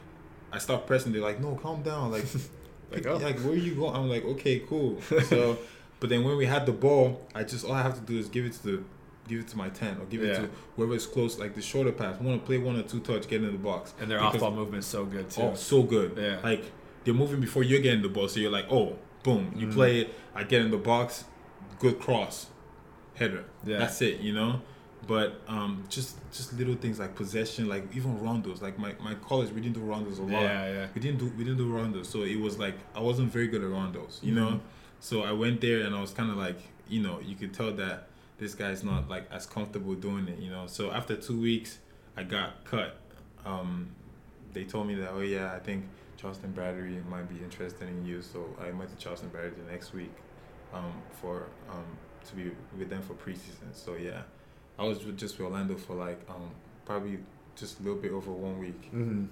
I start pressing. They're like, no, calm down. Like, Like, oh. like where you going? I'm like, okay, cool. So, but then when we had the ball, I just all I have to do is give it to the give it to my ten or give it Yeah. to whoever's close, like the shorter pass. Want to play one or two touch, get in the box. And their off ball movement is so good too. Oh, so good. Yeah. Like they're moving before you're getting the ball, so you're like, oh, boom. You Mhm. play it. I get in the box, good cross, header. Yeah. That's it. You know. But um, just just little things like possession, like even rondos. Like my, my college, we didn't do rondos a lot. Yeah, yeah. We didn't do we didn't do rondos, so it was like I wasn't very good at rondos. You know. Mhm. So I went there and I was kind of like, you know, you could tell that this guy's not like as comfortable doing it, you know. So after two weeks, I got cut. Um, they told me that, oh yeah, I think Charleston Battery might be interested in you. So I went to Charleston Battery the next week, um, for um to be with them for preseason. So yeah, I was with- just with Orlando for like um probably just a little bit over one week. hmm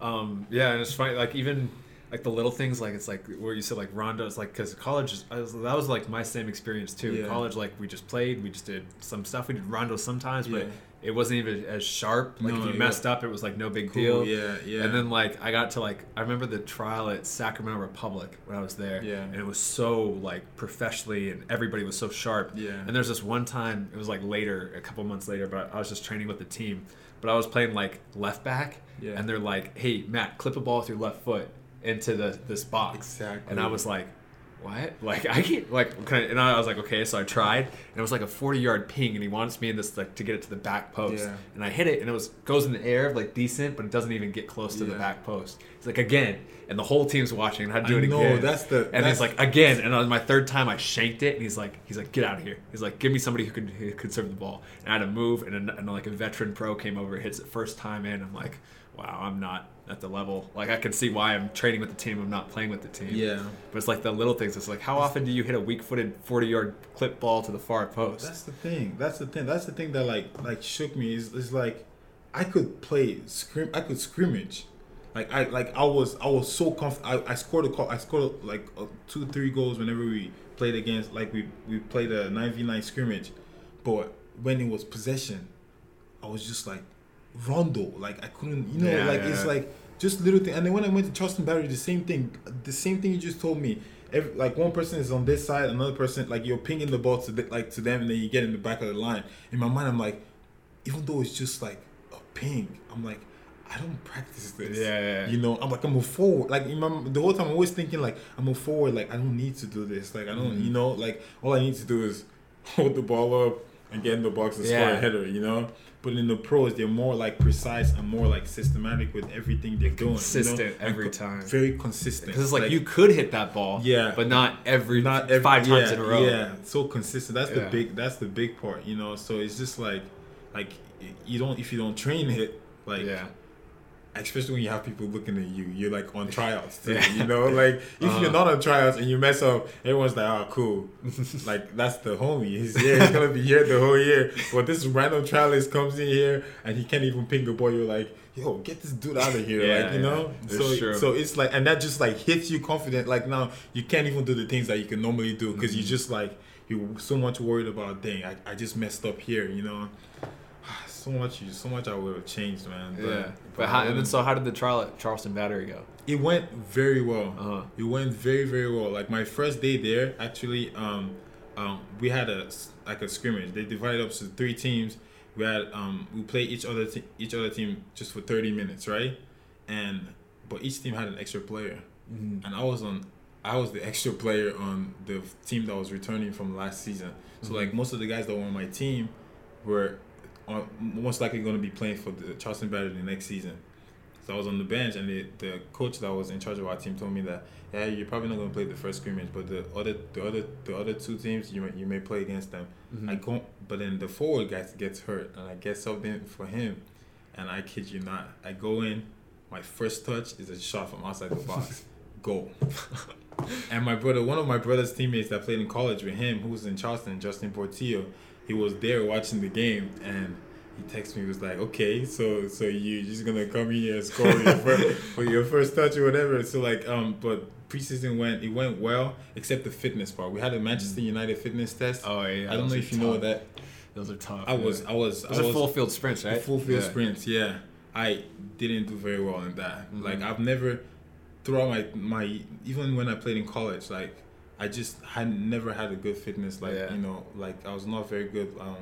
Um, yeah, and it's funny, like even like the little things, like it's like where you said like rondos, like because college, is- was, that was like my same experience too. Yeah. College, like we just played, we just did some stuff. We did rondos sometimes, but Yeah. It wasn't even as sharp. Like No, if you it messed up, it was like no big Cool. deal. Yeah, yeah. And then like I got to like I remember the trial at Sacramento Republic when I was there. Yeah. And it was so like professionally and everybody was so sharp. Yeah. And there's this one time it was like later, a couple months later, but I was just training with the team. But I was playing like left back. Yeah. And they're like, Hey Matt, clip a ball with your left foot into the this box. Exactly. And I was like, what? Like I can't like kind of, and I was like, okay. So I tried, and it was like a forty-yard ping, and he wants me in this like to get it to the back post, Yeah. and I hit it, and it was goes in the air like decent, but it doesn't even get close to the back post. It's like again, and the whole team's watching, and I had to do I it know, again. that's the- and that's- he's like again, and on my third time I shanked it, and he's like, he's like, get out of here. He's like, give me somebody who could who could serve the ball, and I had to move, and, a, and like a veteran pro came over, hits it first time in. I'm like, wow, I'm not at the level. Like I can see why I'm training with the team. I'm not playing with the team. Yeah. But it's like the little things. It's like how often do you hit a weak-footed 40-yard clip ball to the far post? That's the thing. That's the thing. That's the thing that like like shook me is is like I could play scrim. I could scrimmage. Like I like I was I was so comfortable. I, I scored a call. I scored like uh, two three goals whenever we played against like we we played a nine v nine scrimmage, but when it was possession, I was just like rondo. Like I couldn't you know Yeah, like yeah. it's like just little thing. And then when I went to Charleston Battery, the same thing. The same thing you just told me. Every, like one person is on this side, another person like you're pinging the ball to the, like to them, and then you get in the back of the line. In my mind, I'm like, even though it's just like a ping, I'm like, I don't practice this. Yeah, yeah, yeah. You know, I'm like, I'm a forward. Like in my, the whole time, I'm always thinking like, I'm a forward. Like I don't need to do this. Like I don't, Mhm. you know, like all I need to do is hold the ball up and get in the box and score a header. You know. But in the pros, they're more like precise and more like systematic with everything they're doing. you know? Consistent every co- time. Very consistent. Because it's like, you could hit that ball, Yeah. but not every not every, five times yeah, in a row. Yeah, so consistent. That's the big. That's the big part. You know. So it's just like, like you don't if you don't train it, like yeah. Especially when you have people looking at you, you're like on tryouts too. Yeah. You know, like if Uh-huh. you're not on tryouts and you mess up, everyone's like, "Oh, cool." like that's the homie. He's here. He's gonna be here the whole year. But this random trialist comes in here and he can't even ping the ball. You're like, "Yo, get this dude out of here!" Yeah, like you yeah. know. It's so true. so it's like, and that just like hits you confident. Like now you can't even do the things that you can normally do because you Mhm. just like you're so much worried about. Dang, I, I just messed up here. You know. So much, so much I would have changed, man. Yeah. But how, and then so how did the trial at Charleston Battery go? it went very well. Uh-huh. It went very very well. Like my first day there, actually, um, um, we had a like a scrimmage. They divided up to three teams. We had um, we played each other te- each other team just for thirty minutes, right? And but each team had an extra player, Mm-hmm. and I was on. I was the extra player on the team that was returning from last season. So Mhm. like most of the guys that were on my team were on, most likely going to be playing for the Charleston Battery the next season. So I was on the bench, and the, the coach that was in charge of our team told me that, yeah, you're probably not going to play the first scrimmage, but the other the other the other two teams you may, you may play against them. Mhm. I go, but then the forward guy gets hurt, and I get something for him, and I kid you not, I go in, my first touch is a shot from outside the box, goal. And my brother, one of my brother's teammates that played in college with him, who was in Charleston, Justin Portillo, he was there watching the game, and he texted me. He was like, "Okay, so so you just gonna come in here and score your first, for your first touch or whatever." So like, um, but preseason went it went well, except the fitness part. We had a Manchester United fitness test. Oh yeah. I don't know if you know that. Those are tough. I was, yeah. I was, Those I was full field sprints, right? full field Yeah. sprints. Yeah, I didn't do very well in that. Mhm. Like I've never, throughout my my even when I played in college, like I just had never had a good fitness. Like Yeah. you know, like I was not very good. Um,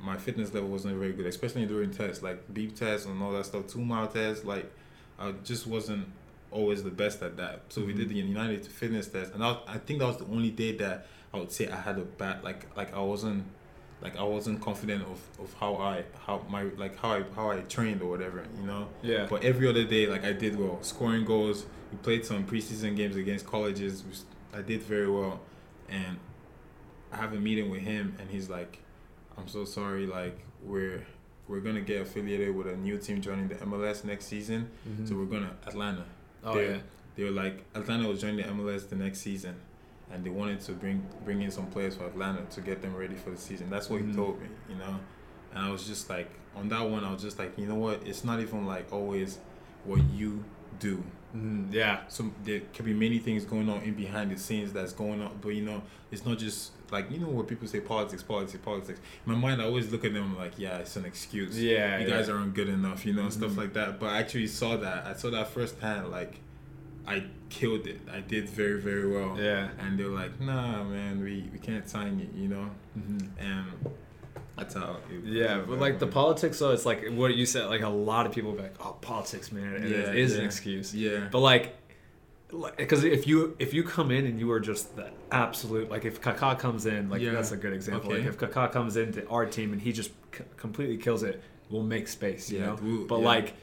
my fitness level wasn't very good, especially during tests, like beep tests and all that stuff, two mile tests. Like I just wasn't always the best at that. So we Mhm. did the United Fitness test, and I, I think that was the only day that I would say I had a bad like like I wasn't like I wasn't confident of, of how I how my like how I how I trained or whatever, you know. Yeah. But every other day, like I did well, scoring goals. We played some preseason games against colleges. I did very well, and I have a meeting with him, and he's like, "I'm so sorry. Like we're we're gonna get affiliated with a new team joining the MLS next season. Mhm. So we're gonna Atlanta. oh they're- yeah. They were like Atlanta was joining the MLS the next season, and they wanted to bring bring in some players for Atlanta to get them ready for the season. That's what Mhm. he told me, you know. And I was just like, on that one, I was just like, you know what? It's not even like always what you do. Mhm. Yeah. So there can be many things going on in behind the scenes that's going on, but you know, it's not just like you know what people say politics, politics, politics. In my mind, I always look at them like, yeah, it's an excuse Yeah. you yeah. guys aren't good enough, you know, Mhm. stuff like that. But I actually saw that. I saw that firsthand. Like, I killed it. I did very, very well. Yeah. And they're like, "Nah, man, we, we can't sign it, you know. Mhm. And that's how. It, Yeah, but like the politics, though, it's like what you said. Like a lot of people be like, "Oh, politics, man," and Yeah, it is an excuse. Yeah. But like, because if you if you come in and you are just the absolute like if Kaká comes in, like Yeah. that's a good example. Okay. Like if Kaká comes into our team and he just c- completely kills it, we'll make space, you Yeah, know. but yeah. like,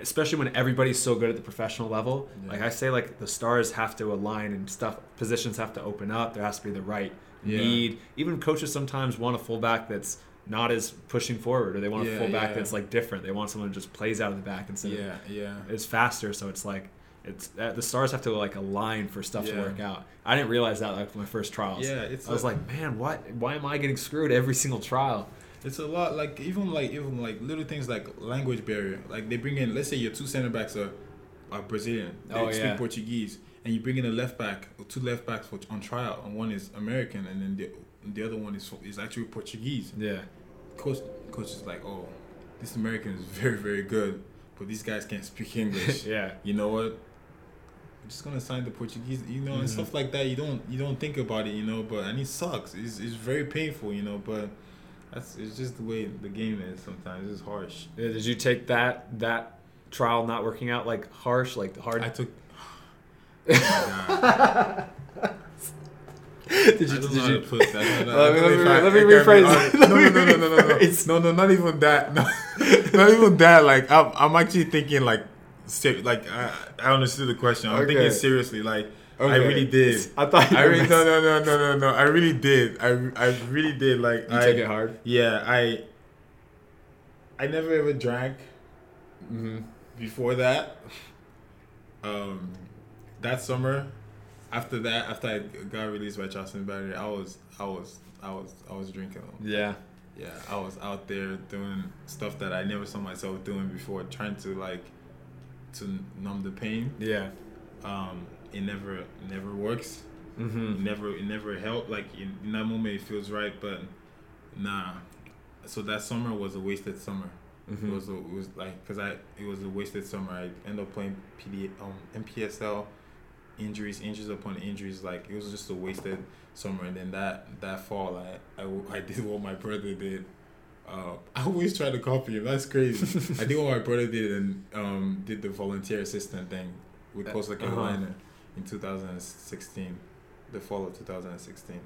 especially when everybody's so good at the professional level, Yeah. like I say, like the stars have to align and stuff. Positions have to open up. There has to be the right Yeah. need. Even coaches sometimes want a fullback that's not as pushing forward, or they want a Yeah, fullback yeah. that's like different. They want someone who just plays out of the back instead of Yeah. Yeah. it's faster so it's like it's uh, the stars have to like align for stuff to work out i didn't realize that like my first trials Yeah. It's. i was a- like man what why am i getting screwed every single trial It's a lot like even like even like little things like language barrier. Like they bring in let's say your two center backs are, are Brazilian. They Oh, speak yeah. Portuguese. And you bring in a left back, or two left backs for, on trial, and one is American, and then the the other one is is actually Portuguese. yeah Coach coach is like, oh, this American is very very good, but these guys can't speak English. yeah you know what? I'm just gonna sign the Portuguese, you know, and Mhm. stuff like that. You don't you don't think about it, you know, but and it sucks. It's it's very painful, you know, but that's it's just the way the game is. Sometimes it's harsh. Yeah, did you take that that trial not working out like harsh like hard I took. Did you, did know how to you put that. I don't. Let me- let me- know if I- let me rephrase it. No, no, no, no, no, no, no, no, no, not even that. No, not even that. Like I'm, I'm actually thinking like, ser- like I, I understood the question. I'm Okay. thinking seriously. Like I really did. i thought you I really no no no no no no. I really did. I, I really did. Like you I took it hard yeah I. I never ever drank mm-hmm. before that. Um, that summer, after that, after I got released by Charleston Battery, I was I was I was I was drinking. yeah Yeah, I was out there doing stuff that I never saw myself doing before, trying to like to numb the pain. yeah Um, it never never works. mm-hmm. It never it never helped. Like in, in that moment, it feels right, but nah. So that summer was a wasted summer. Mm-hmm. It was a, it was like because I it was a wasted summer. I ended up playing PD um NPSL, injuries injuries upon injuries. Like it was just a wasted summer. And then that that fall, I I, I did what my brother did. Uh, I always try to copy him. That's crazy. I did what my brother did and um did the volunteer assistant thing with Uh, Coastal uh-huh. Carolina in 2016, the fall of 2016.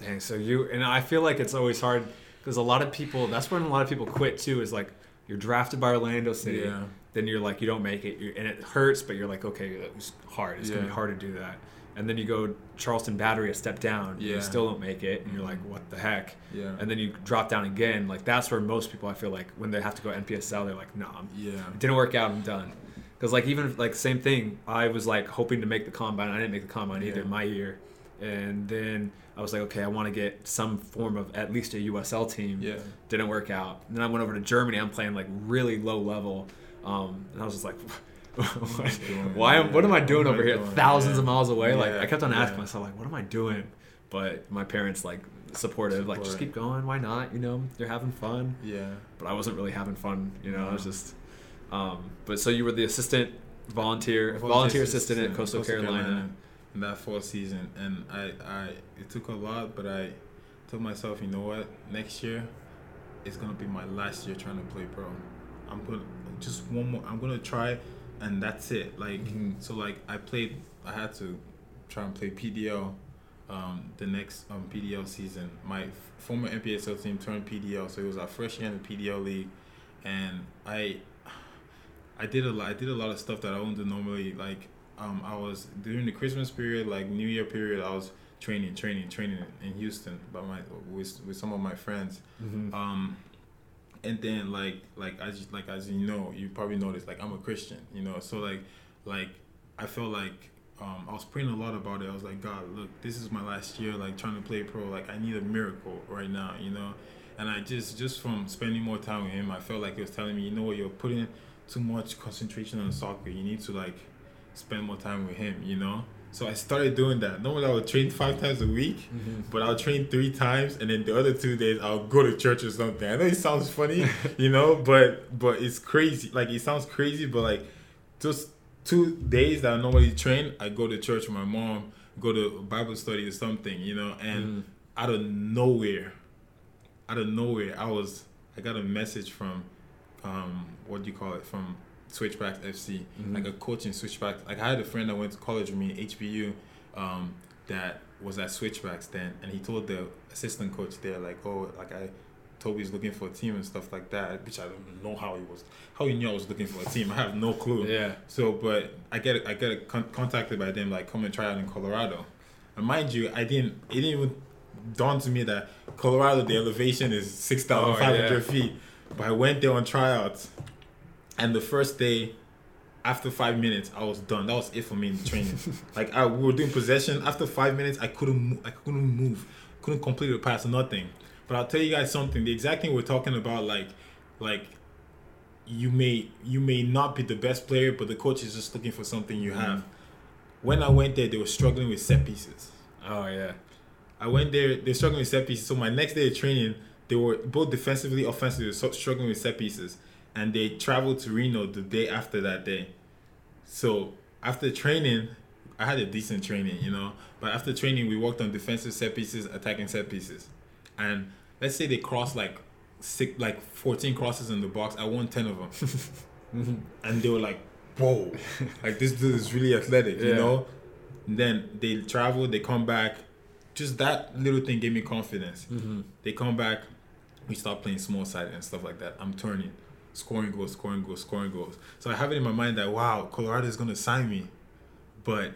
Dang, so you and I feel like it's always hard because a lot of people. That's when a lot of people quit too. Is like you're drafted by Orlando City, Yeah. Then you're like you don't make it, you're, and it hurts, but you're like okay, it was hard. It's gonna be hard to do that. And then you go Charleston Battery a step down, and you Yeah. still don't make it, and you're like Mhm. what the heck? Yeah. And then you drop down again. Like that's where most people I feel like when they have to go NPSL, they're like, no, I'm yeah. it didn't work out. I'm done. Because like even like same thing. I was like hoping to make the combine. I didn't make the combine either Yeah. my year. And then I was like, okay, I want to get some form of at least a USL team. Yeah. Didn't work out. And then I went over to Germany. I'm playing like really low level. Um, and I was just like, doing? why am what am I doing over here, thousands of miles away? Like I kept on asking myself, like, what am I doing? but my parents like supportive, like just keep going. Why not? You know, you're having fun. Yeah. But I wasn't really having fun. You know, I was just. Um, but so you were the assistant volunteer volunteer, assistant, at Coastal, Carolina. in that fall season, and I, I it took a lot, but I told myself, you know what, next year, it's gonna be my last year trying to play pro. I'm gonna just one more. I'm gonna try, and that's it. Like Mhm. so, like I played. I had to try and play PDL. Um, the next um, PDL season, my f- former NPSL team turned PDL, so it was our first year in the PDL league, and I I did a lot. I did a lot of stuff that I wouldn't do normally. Like, um, I was during the Christmas period, like New Year period. I was training, training, training in Houston by my with with some of my friends. Mhm. Um, and then like like as like as you know, you probably noticed like I'm a Christian, you know. So like like I felt like um, I was praying a lot about it. I was like, God, look, this is my last year, like trying to play pro. Like I need a miracle right now, you know. And I just just from spending more time with him, I felt like he was telling me, you know what, you're putting too much concentration on soccer. You need to like spend more time with him, you know. So I started doing that. Normally I would train five times a week, Mhm. but I'll train three times, and then the other two days I'll go to church or something. I know it sounds funny, you know, but but it's crazy. Like it sounds crazy, but like just two days that I normally train, I go to church with my mom, go to Bible study or something, you know, and Mhm. out of nowhere, out of nowhere, I was I got a message from um what do you call it from Switchbacks FC, Mhm. like a coach in Switchbacks. Like I had a friend that went to college with me, HBU, um, that was at Switchbacks then, and he told the assistant coach there like, oh, like I. Toby's looking for a team and stuff like that, which I don't know how he was, how he knew I was looking for a team. I have no clue. Yeah. So, but I get I get con- contacted by them like come and try out in Colorado, and mind you, I didn't it didn't even dawn to me that Colorado the elevation is six thousand five hundred Oh, feet. But I went there on tryouts, and the first day, after five minutes, I was done. That was it for me in training. like I we were doing possession. After five minutes, I couldn't mo- I couldn't move, couldn't complete the pass, nothing. But I'll tell you guys something. The exact thing we're talking about, like like you may you may not be the best player, but the coach is just looking for something you have. Mm-hmm. When I went there, they were struggling with set pieces. Oh yeah. I went there, they're struggling with set pieces. So my next day of training, they were both defensively, offensively, struggling with set pieces, and they traveled to Reno the day after that day. So after training, I had a decent training, you know. But after training, we worked on defensive set pieces, attacking set pieces, and let's say they crossed like six, like fourteen crosses in the box. I won ten of them, and they were like, "Whoa, like this dude is really athletic," you know. And then they travel, they come back. Just that little thing gave me confidence. Mhm. They come back, we start playing small side and stuff like that. I'm turning, scoring goals, scoring goals, scoring goals. So I have it in my mind that wow, Colorado is gonna sign me, but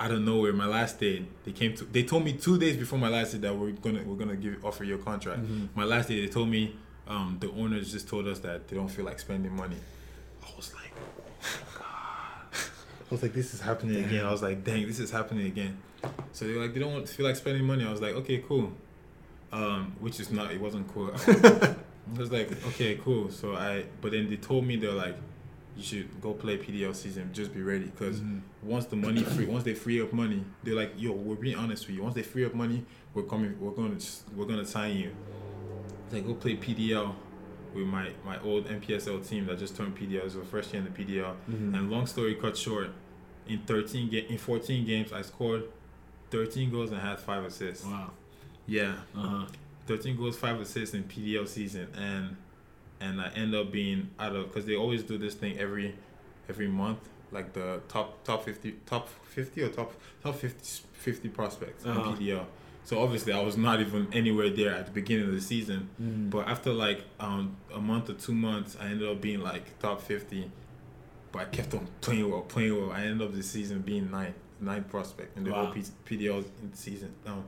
out of nowhere, my last day, they came to. They told me two days before my last day that we're gonna we're gonna give offer you a contract. Mhm. My last day, they told me um, the owners just told us that they don't feel like spending money. I was like, oh God. I was like, this is happening again. I was like, dang, this is happening again. So they're like, they don't feel like spending money. I was like, okay, cool. Um, which is not, it wasn't cool. I was like, okay, cool. So I, but then they told me they're like, you should go play PDL season. Just be ready, because Mhm. once the money free, once they free up money, they're like, yo, we're being honest with you. Once they free up money, we're coming, we're gonna, we're gonna sign you. It's like go play PDL with my my old NPSL team that just turned PDL. It was first year in the PDL. Mhm. And long story cut short, in 13 ga- in 14 games, I scored 13 goals and had five assists. Wow. Yeah, Uh huh. 13 goals, five assists in PDL season, and and I end up being out of because they always do this thing every every month, like the top top 50 top 50 or top top 50 50 prospects Uh-huh. in PDL. So obviously I was not even anywhere there at the beginning of the season. Mhm. But after like um, a month or two months, I ended up being like top fifty. But I kept on playing well, playing well. I ended up this season being ninth, ninth prospect in the Wow. whole P- PDL season. Um,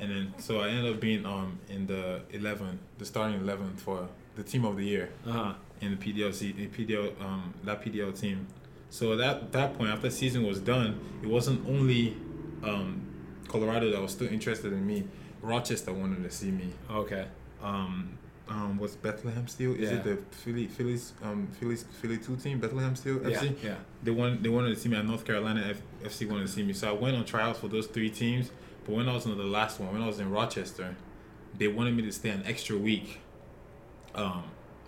and then so I ended up being um in the eleven, the starting eleven for the team of the year Uh huh. in the PDL se- in PDL um that PDL team. So that that point after season was done, it wasn't only um Colorado that was still interested in me. Rochester wanted to see me Okay. um um what's Bethlehem Steel? Is Yeah. it the Philly Phillies um Phillies Philly two team Bethlehem Steel Yeah. FC? Yeah. They wanted they wanted to see me at North Carolina F- FC wanted to see me. So I went on trials for those three teams, But when I was in the last one, when I was in Rochester, they wanted me to stay an extra week, um,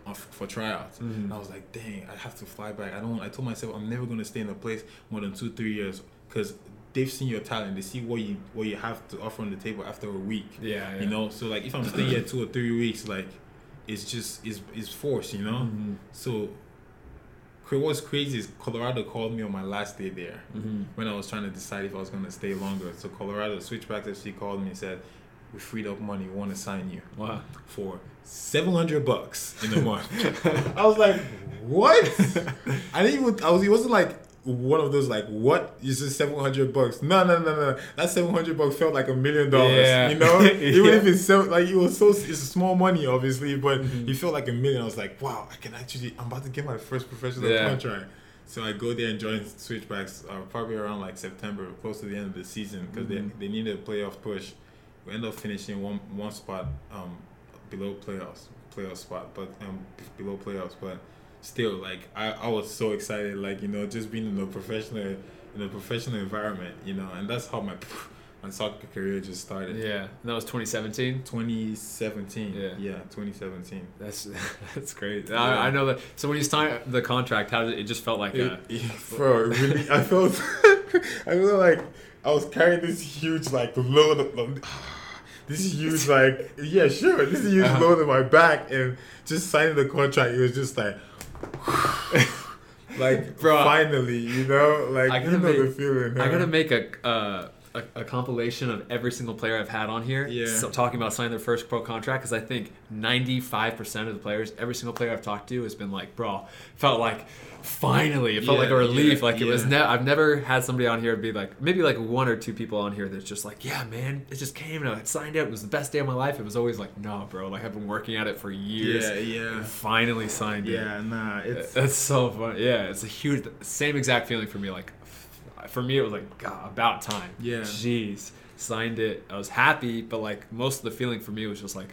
on- for tryouts. Mhm. And I was like, dang, I have to fly back. I don't. I told myself I'm never gonna stay in a place more than two, three years, because they've seen your talent. They see what you what you have to offer on the table after a week. Yeah, yeah. You know, so like if I'm staying here two or three weeks, like it's just it's it's forced. You know. Mhm. So, what's crazy is Colorado called me on my last day there Mhm. when I was trying to decide if I was going to stay longer. So, Colorado Switchbacks FC called me and said, We freed up money, we want to sign you Wow. for 700 bucks in a month. I was like, What? I didn't even, I was, it wasn't like, one of those like what? Is just 700 bucks. No no no no that 700 bucks felt like a million dollars you know? Even if it's so like it was so it's small money obviously but Mhm. it felt like a million. I was like wow i can actually i'm about to get my first professional Yeah. contract. So i go there and join switchbacks uh, probably around like september close to the end of the season because Mhm. they, they needed a playoff push. We end up finishing one one spot um below playoffs playoff spot but um below playoffs but still like I, I was so excited like you know just being in a professional in a professional environment you know and that's how my my soccer career just started Yeah. And that was 2017. 2017 Yeah. yeah 2017 That's that's great. Yeah. I, I know that. So when you signed the contract, how did it, it just felt like a, It- it- bro really i felt i felt like i was carrying this huge like load of this huge like yeah sure this huge Uh-huh. load on my back and just signing the contract it was just like like Bro, finally you know? Like I you gotta know the make- feeling I gotta make a, uh, a a compilation of every single player I've had on here. Yeah. So, talking about signing their first pro contract because I think 95 percent of the players, every single player I've talked to, has been like, bro, felt like finally, it felt like a relief. yeah, like it was. Ne- I've never had somebody on here be like, maybe like one or two people on here that's just like, yeah, man, it just came and I signed it. It was the best day of my life. It was always like, no, bro, like I've been working at it for years. yeah yeah and finally signed it. yeah nah it's That's so fun. Yeah, it's a huge, same exact feeling for me. Like, for me, it was like, God, about time. Yeah. Jeez. Signed it. I was happy, but like, most of the feeling for me was just like,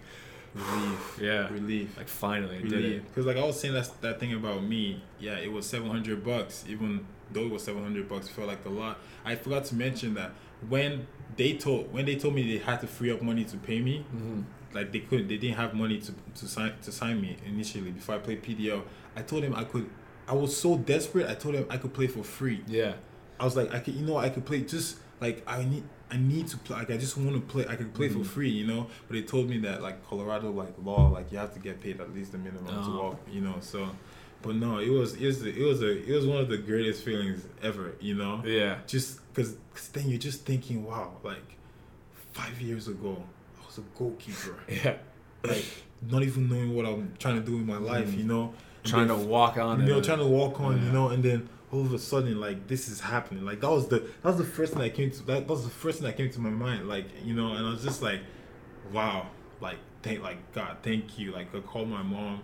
relief yeah. relief Like, finally, I did it. Because like I was saying that that thing about me, yeah, it was seven hundred bucks. Even though it was seven hundred bucks, felt like a lot. I forgot to mention that when they told when they told me they had to free up money to pay me, Mhm. like they couldn't, they didn't have money to to sign to sign me initially before I played PDL. I told them I could. I was so desperate. I told them I could play for free. Yeah. I was like, I could, you know, I could play just like I need, I need to play. Like I just want to play. I could play Mhm. for free, you know. But they told me that like Colorado like law, like you have to get paid at least the minimum to Oh. walk, you know. So, but no, it was it was it was a it was one of the greatest feelings ever, you know. Yeah. Just because then you're just thinking, wow, like five years ago, I was a goalkeeper, Yeah. like not even knowing what I'm trying to do in my life, Mhm. you know. And Trying to walk on you know, it. trying to walk on, Yeah. you know, and then all of a sudden, like this is happening. Like that was the that was the first thing that came to that, was the first thing that came to my mind. Like you know, and I was just like, wow, like thank like God, thank you. Like I called my mom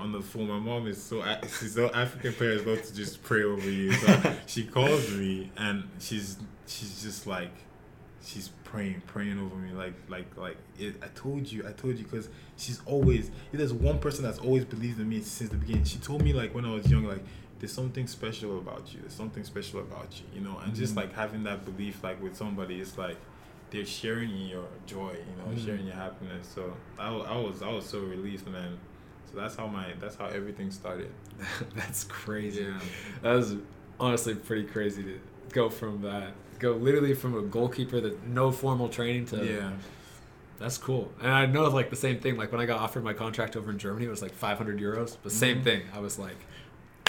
on the phone. My mom is so she's so African parents love to just pray over you. So she calls me and she's she's just like she's praying, praying over me. Like, like, like. It, I told you, I told you, because she's always. There's one person that's always believed in me since the beginning. She told me like when I was young, like there's something special about you. There's something special about you, you know. And just Mhm. like having that belief, like with somebody, it's like they're sharing in your joy, you know, Mhm. sharing your happiness. So I, I was, I was so relieved, man. So that's how my, that's how everything started. That's crazy. Yeah. That was honestly pretty crazy to go from that, go literally from a goalkeeper that no formal training to Yeah. That's cool. And I know like the same thing. Like when I got offered my contract over in Germany, it was like 500 euros. But same Mhm. thing. I was like,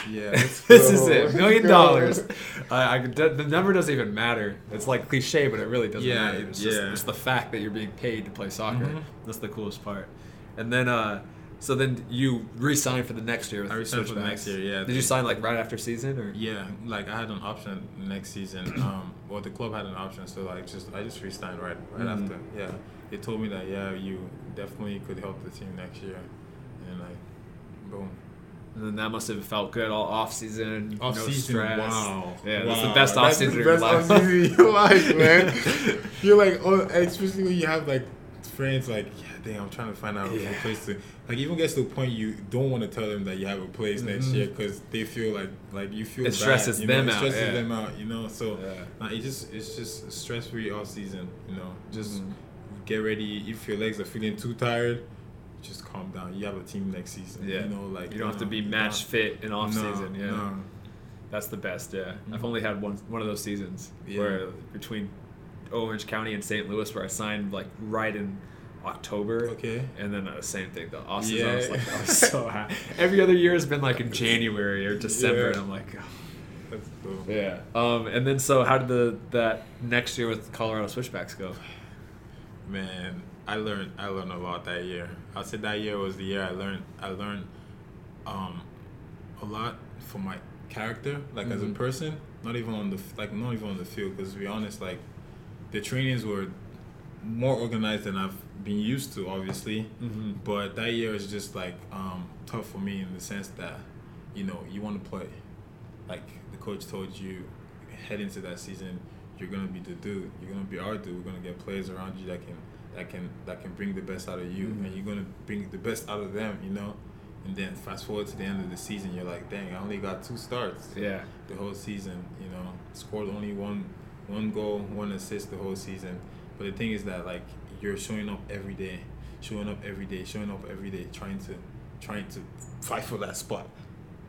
Yeah. this is it, million dollars. I, I the number doesn't even matter. It's like cliche, but it really doesn't Yeah, matter. It's just yeah. it's the fact that you're being paid to play soccer. Mhm. That's the coolest part. And then, uh, so then you re-signed for the next year. With I resigned for the next year, yeah. Did you sign like right after season or? Yeah, like I had an option next season. Um, well, the club had an option, so like just I just re-signed right right Mhm. after. Yeah, they told me that yeah, you definitely could help the team next year, and like, boom. And then that must have felt good all off season. Off no season, stress. wow. Yeah, wow. that's the best off season of your life. offseason of your life, man. You're like, oh, especially when you have like friends, like, yeah, dang, I'm trying to find out Yeah. a place to. Like, even gets to the point you don't want to tell them that you have a place next Mhm. year because they feel like like you feel It bad, stresses you know? them it out, stresses yeah. them out, you know. So Yeah. nah, it just it's just stress free off season, you know. Just Mhm. get ready. If your legs are feeling too tired, just calm down. You have a team next season. Yeah. you know, like You don't have to be you match fit in off no, season. Yeah. no. That's the best, yeah. I've Mhm. only had one one of those seasons Yeah. where between Orange County and St. Louis where I signed like right in October. Okay. And then uh, same thing, the off season. I was like, I was so happy. Every other year has been like in January or December, Yeah. and I'm like, oh. That's cool. yeah. Um, and then so how did the that next year with Colorado Switchbacks go? Man, I learned I learned a lot that year. I said that year was the year I learned I learned um a lot for my character, like as a Mhm. person. Not even on the like not even on the field, because to be honest, like the trainings were more organized than I've been used to, obviously. Mm-hmm. But that year is just like um, tough for me in the sense that, you know, you want to play. Like the coach told you, head into that season, you're gonna be the dude. You're gonna be our dude. We're gonna get players around you that can that can that can bring the best out of you, Mhm. and you're gonna bring the best out of them. You know. And then fast forward to the end of the season, you're like, dang, I only got two starts Yeah. the whole season. You know, scored only one one goal, one assist the whole season. But the thing is that like you're showing up every day, showing up every day, showing up every day, trying to trying to fight for that spot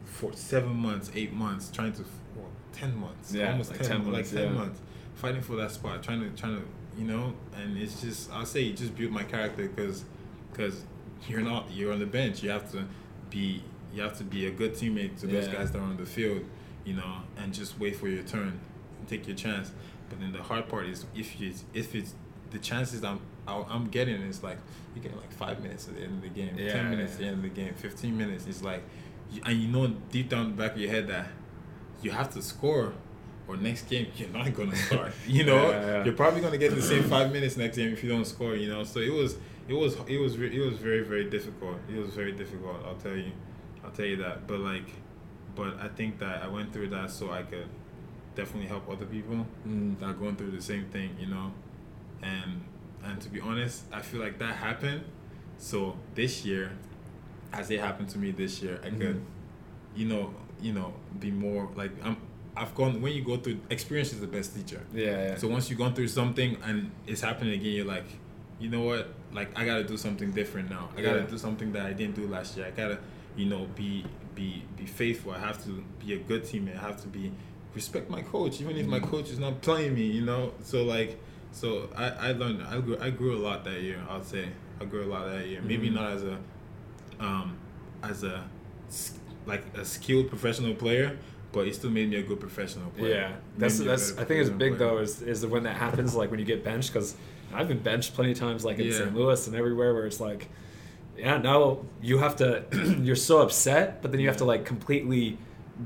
for seven months, eight months, trying to well, ten months, Yeah, almost like 10, 10 like ten yeah. months, fighting for that spot, trying to trying to you know, and it's just I'll say it just built my character because because you're not you're on the bench, you have to be you have to be a good teammate to those guys that are on the field, you know, and just wait for your turn, and take your chance. But then the hard part is if you if it's the chances I'm I'm getting is like you get like five minutes at the end of the game, Yeah, ten minutes at the end of the game, fifteen minutes. It's like, and you know deep down the back of your head that you have to score, or next game you're not gonna start. You know, Yeah, yeah. you're probably gonna get the same five minutes next game if you don't score. You know, so it was it was it was re- it was very very difficult. It was very difficult. I'll tell you, I'll tell you that. But like, but I think that I went through that so I could definitely help other people Mm. that are going through the same thing, you know. And and to be honest, I feel like that happened. So this year, as it happened to me this year, I could, Mhm. you know, you know, be more like I'm. I've gone when you go through experience is the best teacher. Yeah, yeah. So once you've gone through something and it's happening again, you're like, you know what? Like I gotta do something different now. I gotta Yeah. do something that I didn't do last year. I gotta, you know, be be be faithful. I have to be a good teammate. I have to be respect my coach, even if my Mhm. coach is not playing me. You know. So like, so I I learned. I grew I grew a lot that year. I'll say I grew a lot that year. Maybe Mhm. not as a, um, as a, like a skilled professional player. But it still made me a good professional player. Yeah, that's that's. I think it's big player. though is is when that happens like when you get benched because I've been benched plenty of times like in Yeah. St. Louis and everywhere where it's like, yeah, now you have to. you're so upset, but then you have to like completely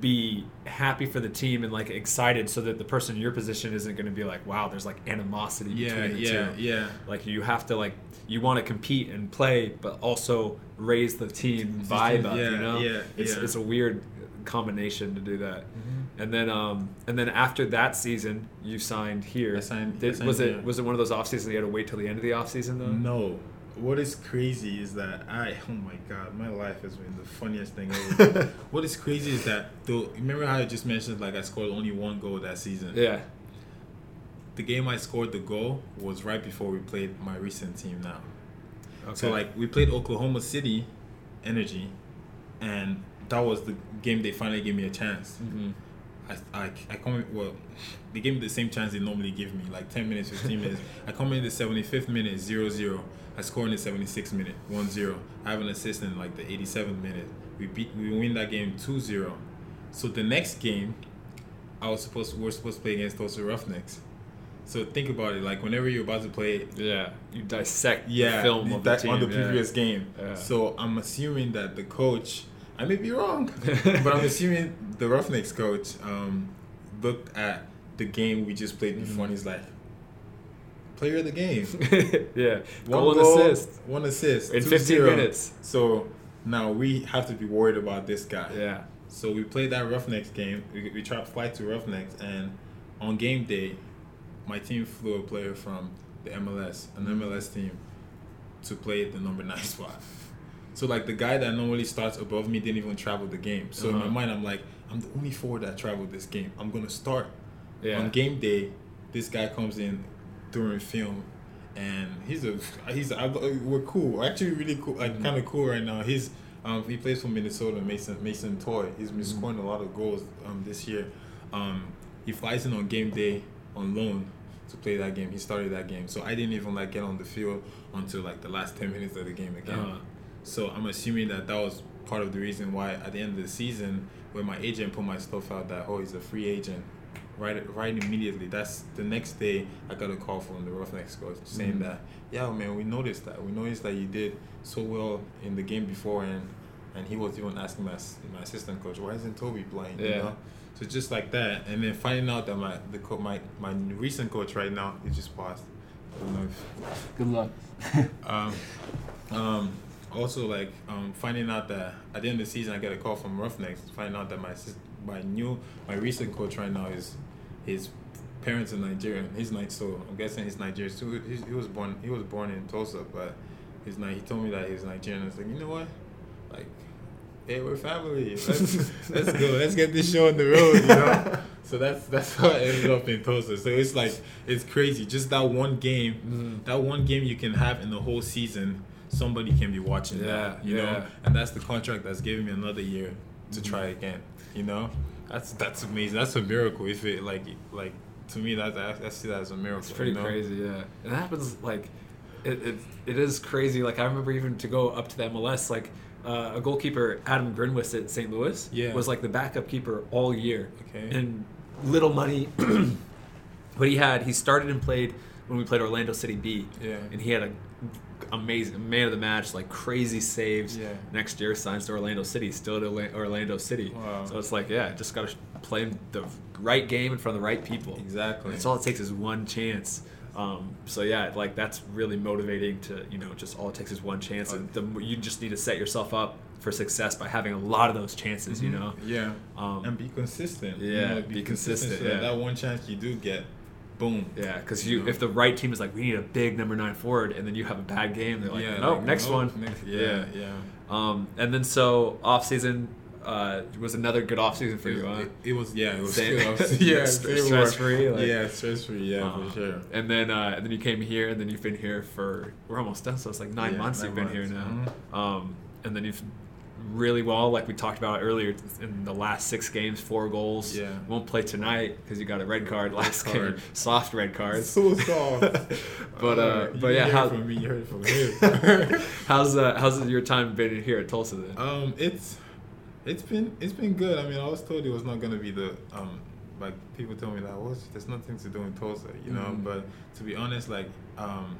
be happy for the team and like excited so that the person in your position isn't going to be like, wow, there's like animosity Yeah, between the yeah, two. yeah. Like you have to like you want to compete and play, but also raise the team vibe up. Yeah, you know, yeah, it's yeah. it's a weird combination to do that. Mm-hmm. And then um and then after that season, you signed here. I signed- I signed was it here. was it one of those off seasons you had to wait till the end of the off season though? No. What is crazy is that I oh my god, my life has been the funniest thing ever. what is crazy is that though remember how I just mentioned like I scored only one goal that season. Yeah. The game I scored the goal was right before we played my recent team now. Okay. So like we played Oklahoma City Energy and that was the game they finally gave me a chance. hmm I, I, I come in, well, they gave me the same chance they normally give me, like 10 minutes, 15 minutes. I come in the 75th minute, 0 0. I score in the 76th minute, 1 0. I have an assist in like the 87th minute. We beat, we win that game 2 0. So the next game, I was supposed, we were supposed to play against Tulsa Roughnecks. So think about it, like whenever you're about to play Yeah. You dissect yeah, the film of that the team on the yeah. previous game. Yeah. So I'm assuming that the coach, I may be wrong, but I'm assuming the Roughnecks coach um, looked at the game we just played before and he's like, player of the game. yeah. One Goal goal, assist One assist. in 2-0. 15 minutes. So now we have to be worried about this guy. Yeah. So we played that Roughnecks game. We, we tried to fly to Roughnecks, and on game day, my team flew a player from the MLS, an Mm-hmm. MLS team, to play the number nine spot. So like the guy that normally starts above me didn't even travel the game. So in my Uh-huh. mind, I'm like, I'm the only forward that traveled this game. I'm gonna start Yeah. on game day. This guy comes in during film, and he's a he's I, we're cool. We're actually really cool, like Mhm. kind of cool right now. He's um, he plays for Minnesota. Mason Mason Toye. He's been Mhm. scoring a lot of goals um, this year. Um, he flies in on game day on loan to play that game. He started that game, so I didn't even like get on the field until like the last ten minutes of the game again. Uh-huh. So I'm assuming that that was part of the reason why at the end of the season, when my agent put my stuff out that oh he's a free agent, right right immediately. That's the next day I got a call from the Roughnecks coach saying Mhm. that yeah man we noticed that we noticed that you did so well in the game before and and he was even asking my my assistant coach why isn't Toby playing you Yeah. know so just like that and then finding out that my the co- my my recent coach right now he just passed. I don't know if Good luck. um, um, also like um, finding out that at the end of the season I get a call from Roughnecks finding out that my my new my recent coach right now is his parents are Nigerian. He's Ni- so I'm guessing he's Nigerian. So he, he was born he was born in Tulsa, but he's he told me that he's Nigerian. I was like, you know what, like. Hey, we're family. Let's let's go. Let's get this show on the road. You know. so that's that's how I ended up in Tulsa. So it's like it's crazy. Just that one game Mhm. that one game you can have in the whole season, somebody can be watching Yeah, that, you yeah. know, and that's the contract that's giving me another year to Mhm. try again, you know. That's that's amazing. That's a miracle. If it like like to me, that I, I see that as a miracle. It's pretty you know? crazy, yeah. It happens like it, it it is crazy. Like I remember even to go up to the MLS, like uh, a goalkeeper Adam Grinwis at St. Louis Yeah. was like the backup keeper all year. Okay. And little money but he had he started and played when we played Orlando City B. Yeah. And he had a amazing man of the match, like crazy saves. Yeah. Next year signs to Orlando City, still to Orlando City. Wow. So it's like, yeah, just gotta play the right game in front of the right people. Exactly. That's all it takes is one chance. Um, so yeah, like that's really motivating to you know just all it takes is one chance, and the, you just need to set yourself up for success by having a lot of those chances. You Mhm. know. Yeah. Um, and be consistent. you yeah, know, be consistent, so that, yeah. that one chance you do get, boom. Yeah, because You you know? if the right team is like we need a big number nine forward, and then you have a bad game, they're like, yeah. no, like, next oh, one. Next, yeah, yeah. Um, and then so off season uh, was another good off season for it, you, huh? it, it was yeah, it was Same- good. yeah, St- they were- stress-free, like- yeah, stress free. Yeah, Uh, for sure. And then uh, and then you came here, and then you've been here for we're almost done, so it's like nine Yeah, months nine you've been here months. now. Um, and then you've really well, like we talked about earlier, in the last six games, four goals. Yeah. Won't play tonight because you got a red card last card. game, soft red card. So soft. but uh, you but yeah, how, from me, you heard from him. how's uh, how's your time been here at Tulsa then? um, it's it's been it's been good. I mean, I was told it was not gonna be the um like people told me that well, there's nothing to do in Tulsa, you know. Mhm. But to be honest, like um,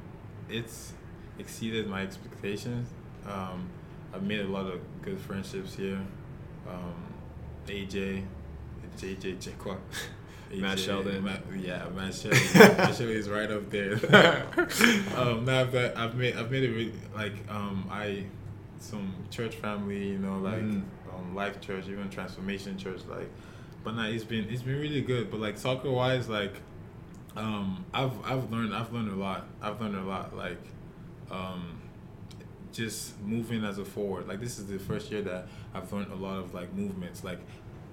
it's exceeded my expectations. Um, I've made a lot of good friendships here. Um, AJ, JJ Jekwa. Matt Sheldon. Matt, yeah, Matt Sheldon. Matt Sheldon is right up there. um, no, but I've made I've made it really, like um I some church family, you know, like Mhm. um, Life Church, even Transformation Church, like. But now it's been it's been really good. But like soccer wise, like um I've I've learned I've learned a lot. I've learned a lot. Like um just moving as a forward. Like this is the first year that I've learned a lot of like movements, like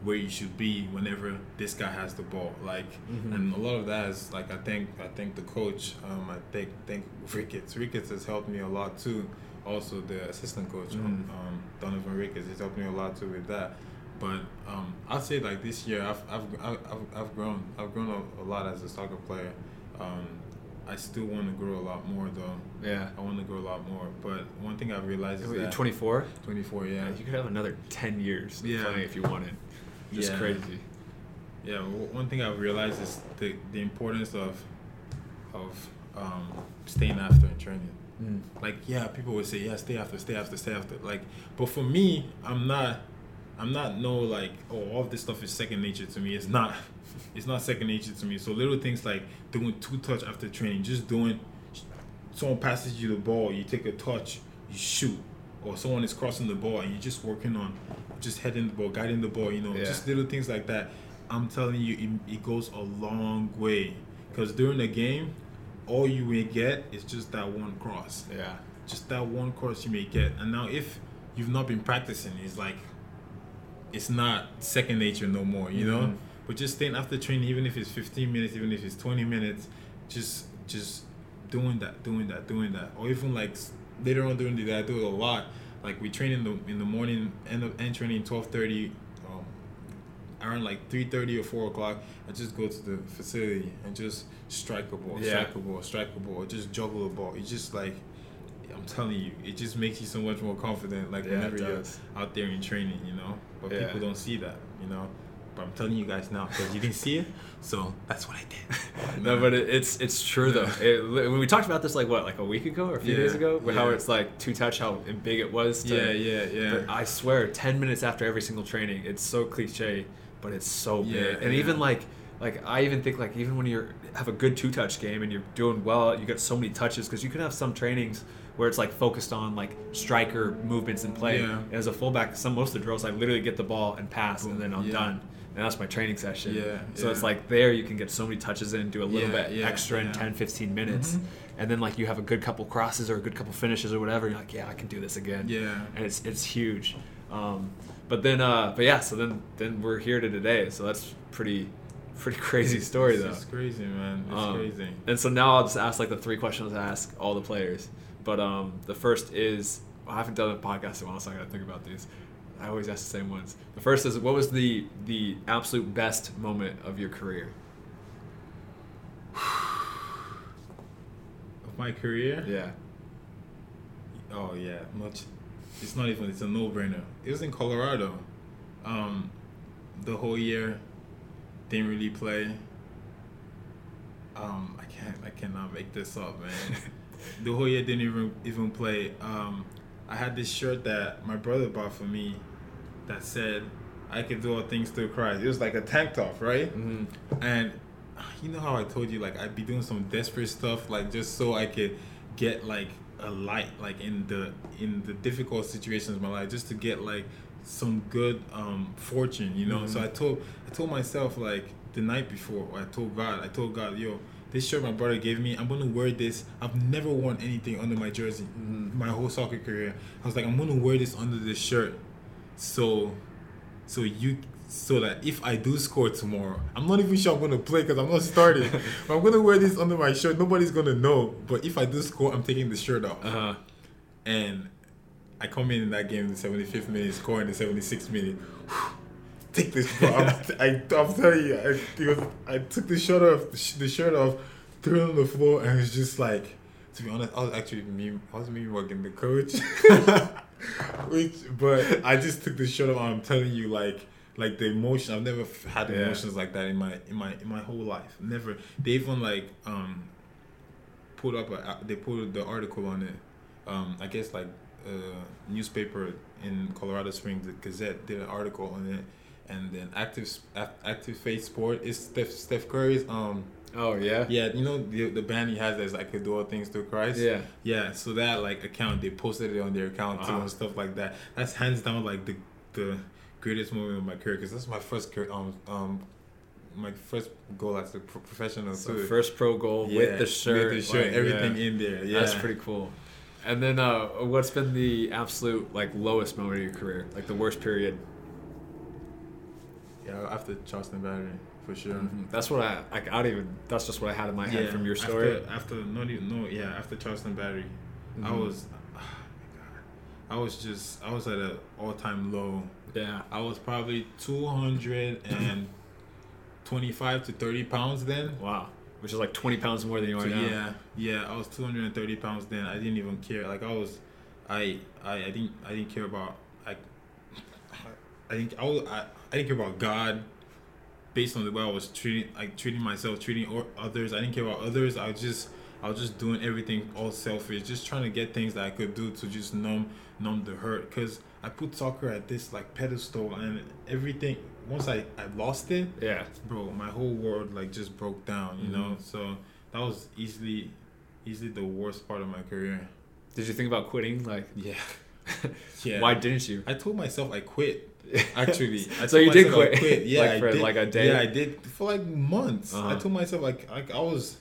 where you should be whenever this guy has the ball. Like Mhm. and a lot of that is like I think I think the coach, um I think think Ricketts. Ricketts has helped me a lot too. Also the assistant coach, um, Mhm. um Donovan Ricketts has helped me a lot too with that. But um, I'd say like this year I've I've I've, I've- I've grown I've grown a, a lot as a soccer player. Um, I still want to grow a lot more though. Yeah. I want to grow a lot more. But one thing I've realized is Wait, that 24. 24, yeah, You could have another 10 years Yeah. playing if you wanted. Just Yeah. crazy. yeah. One thing I've realized is the the importance of of um, staying after in training. Like yeah, people would say yeah, stay after, stay after, stay after. Like, but for me, I'm not. I'm not no like oh all of this stuff is second nature to me. It's not. It's not second nature to me. So little things like doing two touch after training, just doing. Someone passes you the ball, you take a touch, you shoot, or someone is crossing the ball and you're just working on, just heading the ball, guiding the ball. You know, Yeah. just little things like that. I'm telling you, it, it goes a long way. Because during the game, all you will get is just that one cross Yeah. just that one cross you may get. And now if you've not been practicing, it's like it's not second nature no more, you know. Mm-hmm. But just staying after training, even if it's 15 minutes, even if it's 20 minutes, just just doing that, doing that, doing that, or even like later on during the day, I do it a lot. Like we train in the in the morning, end up end training 12:30. Um, around like 3:30 or 4 o'clock, I just go to the facility and just strike a ball, Yeah. strike a ball, strike a ball, or just juggle a ball. It's just like I'm telling you, it just makes you so much more confident. Like Yeah, whenever you're out there in training, you know. But Yeah. people don't see that, you know. But I'm telling you guys now because you didn't see it, so that's what I did. No, but it, it's it's true though. It, when we talked about this like what, like a week ago or a few Yeah, days ago, how it's like two touch, how big it was. To, yeah, yeah, yeah. But I swear, ten minutes after every single training, it's so cliche, but it's so big. Yeah, and yeah. even like, like I even think like even when you're have a good two touch game and you're doing well, you get so many touches because you can have some trainings where it's like focused on like striker movements and play. Yeah. And as a fullback, some most of the drills I literally get the ball and pass, and then I'm Yeah. done. And that's my training session. Yeah, So it's like there you can get so many touches in, do a little Yeah, bit yeah, extra in yeah. 10, 15 minutes. Mhm. And then like you have a good couple crosses or a good couple finishes or whatever. You're like, yeah, I can do this again yeah. and it's it's huge. Um, but then, uh, but yeah, so then then we're here to today. So that's pretty pretty crazy story it's, though. It's crazy, man. It's Um, crazy. And so now I'll just ask like the three questions I ask all the players. But um, the first is I haven't done a podcast in a while, so I gotta think about these. I always ask the same ones. The first is what was the the absolute best moment of your career? Of my career, Yeah. Oh yeah, much. It's not even. It's a no-brainer. It was in Colorado. Um, the whole year, didn't really play. Um, I can't. I cannot make this up, man. the whole year didn't even even play. Um, I had this shirt that my brother bought for me, that said, "I can do all things through Christ." It was like a tank top, right? hmm And you know how I told you, like I'd be doing some desperate stuff, like just so I could get like a light, like in the in the difficult situations of my life, just to get like some good um fortune, you know. So Mhm. I told I told myself like the night before, I told God, I told God, yo, this shirt my brother gave me, I'm gonna wear this. I've never worn anything under my jersey, Mhm. my whole soccer career. I was like, I'm gonna wear this under this shirt, so so you so that if I do score tomorrow, I'm not even sure I'm gonna play because I'm not starting. but I'm gonna wear this under my shirt. Nobody's gonna know. But if I do score, I'm taking the shirt off. Uh huh. And I come in in that game in the 75th minute, score in the 76th minute. Take this, bro. I'm, I, I'm telling you, I, was, I took the shirt off, the shirt off, threw it on the floor, and it was just like, to be honest, I was actually me. I was me working the coach. Which, but I just took the shirt off. I'm telling you, like, like the emotion. I've never had Yeah. emotions like that in my in my in my whole life. Never. They even like um put up a they put the article on it. Um, I guess like a newspaper in Colorado Springs, the Gazette, did an article on it, and then active active faith sport is Steph Steph Curry's um Oh yeah. yeah you know the the band he has that's like could do all things through Christ Yeah. yeah so that like account they posted it on their account too Uh-huh. and stuff like that that's hands down like the the greatest moment of my career because that's my first career um um my first goal as a pro- professional So too first pro goal Yeah, with the shirt, with the shirt like, everything yeah. in there yeah That's pretty cool. And then, uh, what's been the absolute like lowest moment of your career, like the worst period? yeah after Charleston Battery for sure. Mhm. That's what I, I, I don't even. That's just what I had in my head from your story. After, after not even no, yeah, after Charleston Battery, I Mhm. was, oh my god, I was just I was at an all time low. yeah. I was probably two hundred and twenty five to thirty pounds then. Wow. Which is like 20 pounds more than you are So now. yeah, yeah, I was two hundred and thirty pounds then. I didn't even care. Like I was, I I, I didn't I didn't care about like I think I, was, I I didn't care about God. Based on the way I was treating, like treating myself, treating or others, I didn't care about others. I was just, I was just doing everything all selfish, just trying to get things that I could do to just numb, numb the hurt. Cause I put soccer at this like pedestal, and everything. Once I, I lost it, Yeah. bro, my whole world like just broke down. You know, Mhm. so that was easily, easily the worst part of my career. Did you think about quitting? Like, Yeah, yeah. why didn't you? I told myself I quit. Actually, I so told you did I quit? Yeah, like I for did. like a day. Yeah, I did for like months. Uh-huh. I told myself like like I was,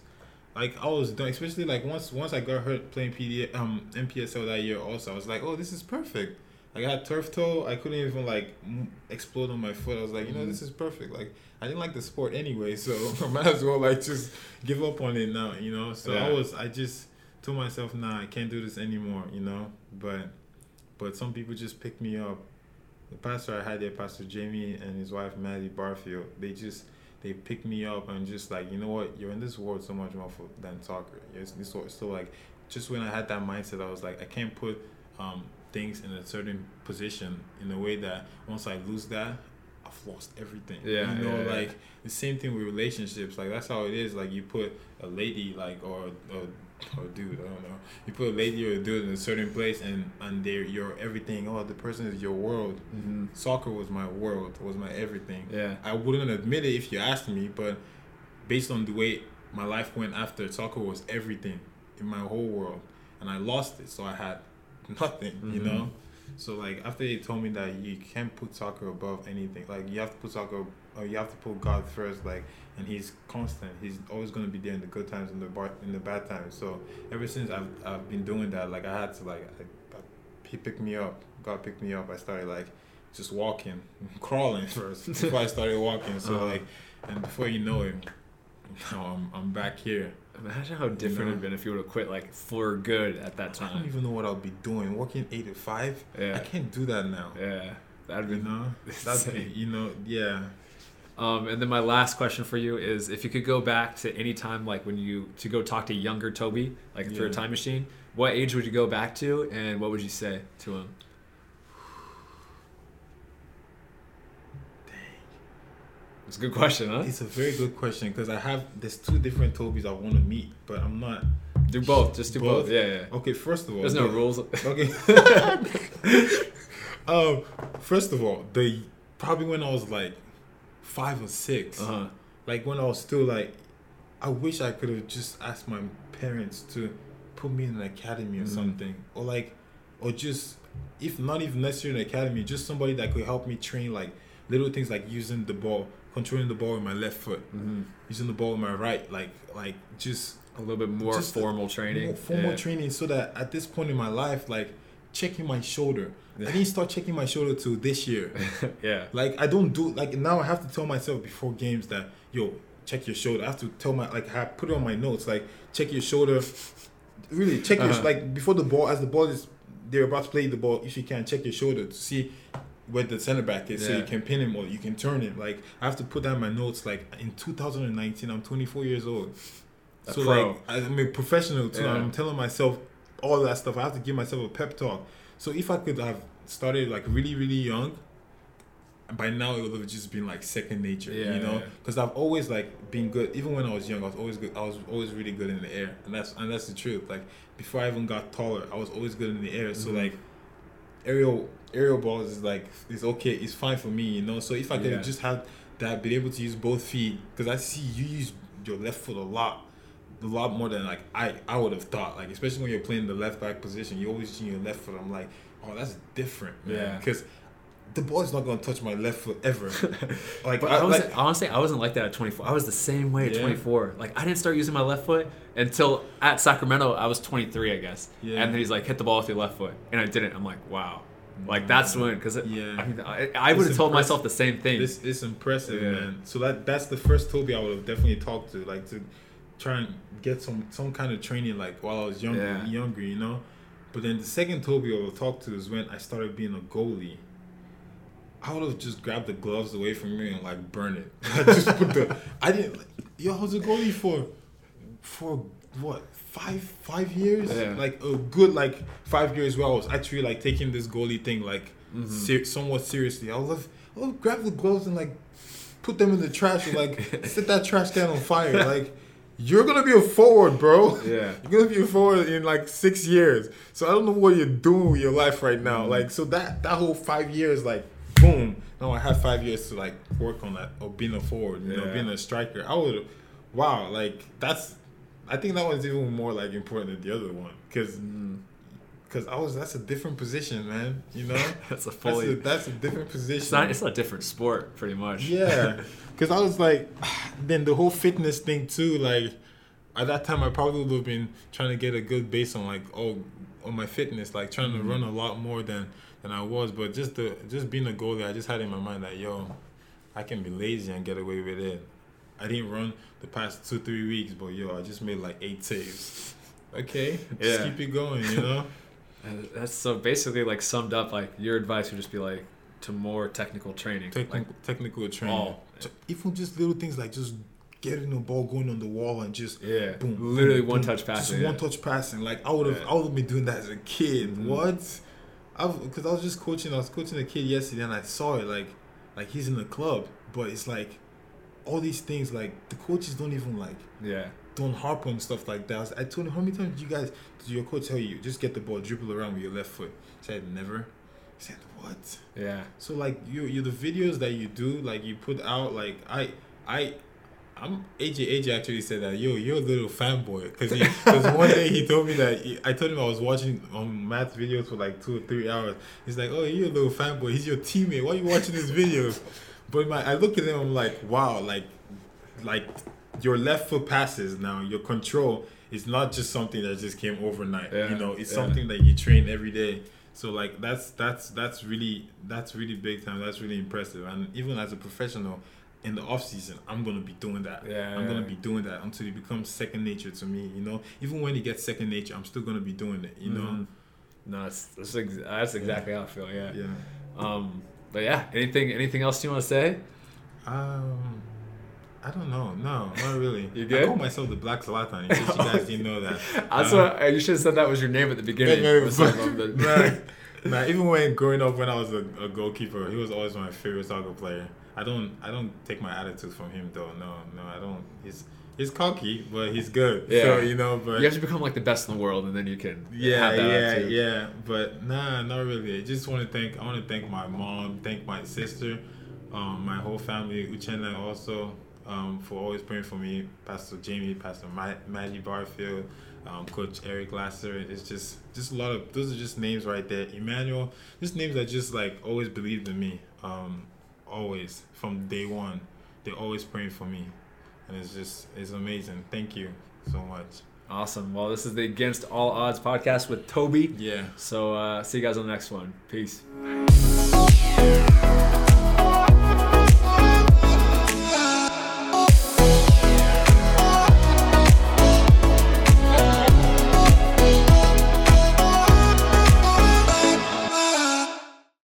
Like I was done, especially like once once I got hurt playing PD um NPSL that year. Also, I was like, oh, this is perfect. Like I had turf toe. I couldn't even like m- explode on my foot. I was like, you know, this is perfect. Like I didn't like the sport anyway, so I might as well like just give up on it now. You know. So I was I just told myself, nah, I can't do this anymore. You know. But but some people just picked me up. The pastor I had there, Pastor Jamie and his wife Maddie Barfield, they just they picked me up and just like you know what you're in this world so much more for, than soccer. Yes, this sort so like just when I had that mindset, I was like I can't put um, things in a certain position in a way that once I lose that, I've lost everything. Yeah, you know, yeah, yeah. like the same thing with relationships. Like that's how it is. Like you put a lady like or or or dude, I don't know. You put a lady or a dude in a certain place and and they're your everything. Oh, the person is your world. Mm-hmm. Soccer was my world. Was my everything. Yeah. I wouldn't admit it if you asked me, but based on the way my life went after, soccer was everything in my whole world, and I lost it, so I had nothing, you Mhm. know. So like after they told me that you can't put soccer above anything, like you have to put soccer, or you have to put God first, like, and He's constant. He's always gonna be there in the good times and the bar, in the bad times. So ever since I've I've been doing that, like I had to like, I, I, He picked me up. God picked me up. I started like just walking, crawling first before I started walking. So Uh-huh. like, and before you know it, now I'm I'm back here. Imagine how different know? it'd been if you would have quit like for good at that time. I don't even know what I'll be doing. Working eight to five. Yeah. I can't do that now. Yeah. That'd You be know, that's you know, yeah. Um, and then my last question for you is if you could go back to any time like when you to go talk to younger Toby, like through a time machine, what age would you go back to and what would you say to him? It's a good question, huh? It's a very good question because I have there's two different Tobys I want to meet, but I'm not. Do both. Just do both. Both? Yeah, yeah. Okay, first of all, There's no the- rules. Okay. um, first of all, the probably when I was like five or 6 Uh huh. like when I was still like, I wish I could have just asked my parents to put me in an academy or Mhm. something, or like, or just if not even necessarily an academy, just somebody that could help me train like little things like using the ball, controlling the ball with my left foot, hmm using the ball with my right, like like just A little bit more formal training. more formal yeah. training so that at this point in my life, like checking my shoulder. Yeah. I didn't start checking my shoulder till this year. yeah. Like I don't do like now I have to tell myself before games that yo check your shoulder. I have to tell my like I put it on my notes like check your shoulder. Really check your Uh-huh. like before the ball as the ball is they're about to play the ball. If you can check your shoulder to see where the center back is, so you can pin him or you can turn him. Like I have to put down my notes. Like in 2019, I'm 24 years old. A so pro. like I- I'm a professional too. Yeah. I'm telling myself all that stuff. I have to give myself a pep talk. So if I could have started like really really young, by now it would have just been like second nature. Yeah, you know, yeah. because I've always like been good. Even when I was young, I was always good. I was always really good in the air, and that's and that's the truth. Like before I even got taller, I was always good in the air. So Mhm. like aerial aerial balls is like is okay. It's fine for me. You know. So if I could Yeah. have just had that, been able to use both feet, because I see you use your left foot a lot a lot more than like I I would have thought. Like especially when you're playing the left back position, you always use your left foot. I'm like, oh, that's different, man. Yeah. Because the ball is not gonna touch my left foot ever. like, I, I was like honestly, I wasn't like that at 24. I was the same way at Yeah. 24. Like I didn't start using my left foot until at Sacramento. I was 23, I guess. Yeah. And then he's like, hit the ball with your left foot, and I didn't. I'm like, wow. Like that's when, because Yeah. I, mean, I, I would have told myself the same thing. this is impressive, Yeah. man. So that that's the first Toby I would have definitely talked to, like to try and get some some kind of training, like while I was younger, Yeah. younger, you know. But then the second Toby I would talk to is when I started being a goalie. I would have just grabbed the gloves away from me and like burn it. I just put the. I didn't. Like, yo, I was a goalie for, for what five five years? Yeah. Like a good like five years where I was actually like taking this goalie thing like Mhm. ser- somewhat seriously. I would have, I would have grabbed the gloves and like put them in the trash and like set that trash can on fire. Like you're gonna be a forward, bro. Yeah. You're gonna be a forward in like six years. So I don't know what you're doing with your life right now. Mhm. Like so that that whole five years, like boom. Now I have five years to like work on that or being a forward, you know, being a striker. I would, wow, like that's. I think that one's even more like important than the other one because Mm. Because I was that's a different position, man. You know, That's a that's fully. a, that's a different position. it's not. It's a different sport, pretty much. Yeah, because I was like, then the whole fitness thing too. Like, at that time I probably would have been trying to get a good base on like oh on my fitness, like trying Mm-hmm. to run a lot more than than I was. But just the just being a goalie, I just had in my mind that yo, I can be lazy and get away with it. I didn't run the past two three weeks, but yo, I just made like eight saves. Okay, just Yeah. keep it going, you know. And that's so basically like summed up. Like your advice would just be like to more technical training. technical Like, technical training. all. T- Even just little things like just getting the ball going on the wall and just yeah, boom, literally boom, one boom. touch passing. Just yeah. one touch passing. Like I would have, Yeah. I would have been doing that as a kid. Mhm. What? I've because I was just coaching. I was coaching a kid yesterday, and I saw it. Like, like he's in the club, but it's like all these things. Like the coaches don't even like Yeah, don't harp on stuff like that. I, was- I told him how many times did you guys did your coach tell you just get the ball, dribble around with your left foot? He said never. He said what? yeah, So like you you the videos that you do like you put out like I I I'm AJ AJ actually said that yo you're a little fanboy because because one day he told me that he, I told him I was watching um math videos for like two or three hours. He's like oh you're a little fanboy. He's your teammate. Why are you watching his videos? But my I look at him I'm like wow like like your left foot passes now your control is not just something that just came overnight. Yeah, You know it's yeah. something that you train every day. So like that's that's that's really that's really big time. That's really impressive. And even as a professional, in the off season, I'm gonna be doing that. Yeah, I'm gonna be doing that until it becomes second nature to me. You know, even when it gets second nature, I'm still gonna be doing it. You know. Mhm. No, that's that's, ex- that's exactly how I feel. Yeah. Yeah. Um. But yeah, anything anything else you want to say? Um. I don't know. No, not really. You I call myself the Black Zlatan. In case you guys didn't know that. That's Uh, what you should have said. That was your name at the beginning. Yeah, Was yeah, like, um, the- nah, even when growing up, when I was a, a goalkeeper, he was always my favorite soccer player. I don't, I don't take my attitude from him though. No, no, I don't. He's, he's cocky, but he's good. Yeah. So you know, but you have to become like the best in the world, and then you can yeah, have that yeah, attitude. yeah. But nah, not really. I just want to thank. I want to thank my mom, thank my sister, um, my whole family, Uchenna also, um, for always praying for me. Pastor Jamie, Pastor Ma- Maggie Barfield, um, Coach Eric Lasser. It's just, just a lot of. Those are just names right there. Emmanuel, just names that just like always believed in me. Um, always from day one, they're always praying for me, and it's just, it's amazing. Thank you so much. Awesome. Well, this is the Against All Odds podcast with Toby. Yeah. So uh, see you guys on the next one. Peace.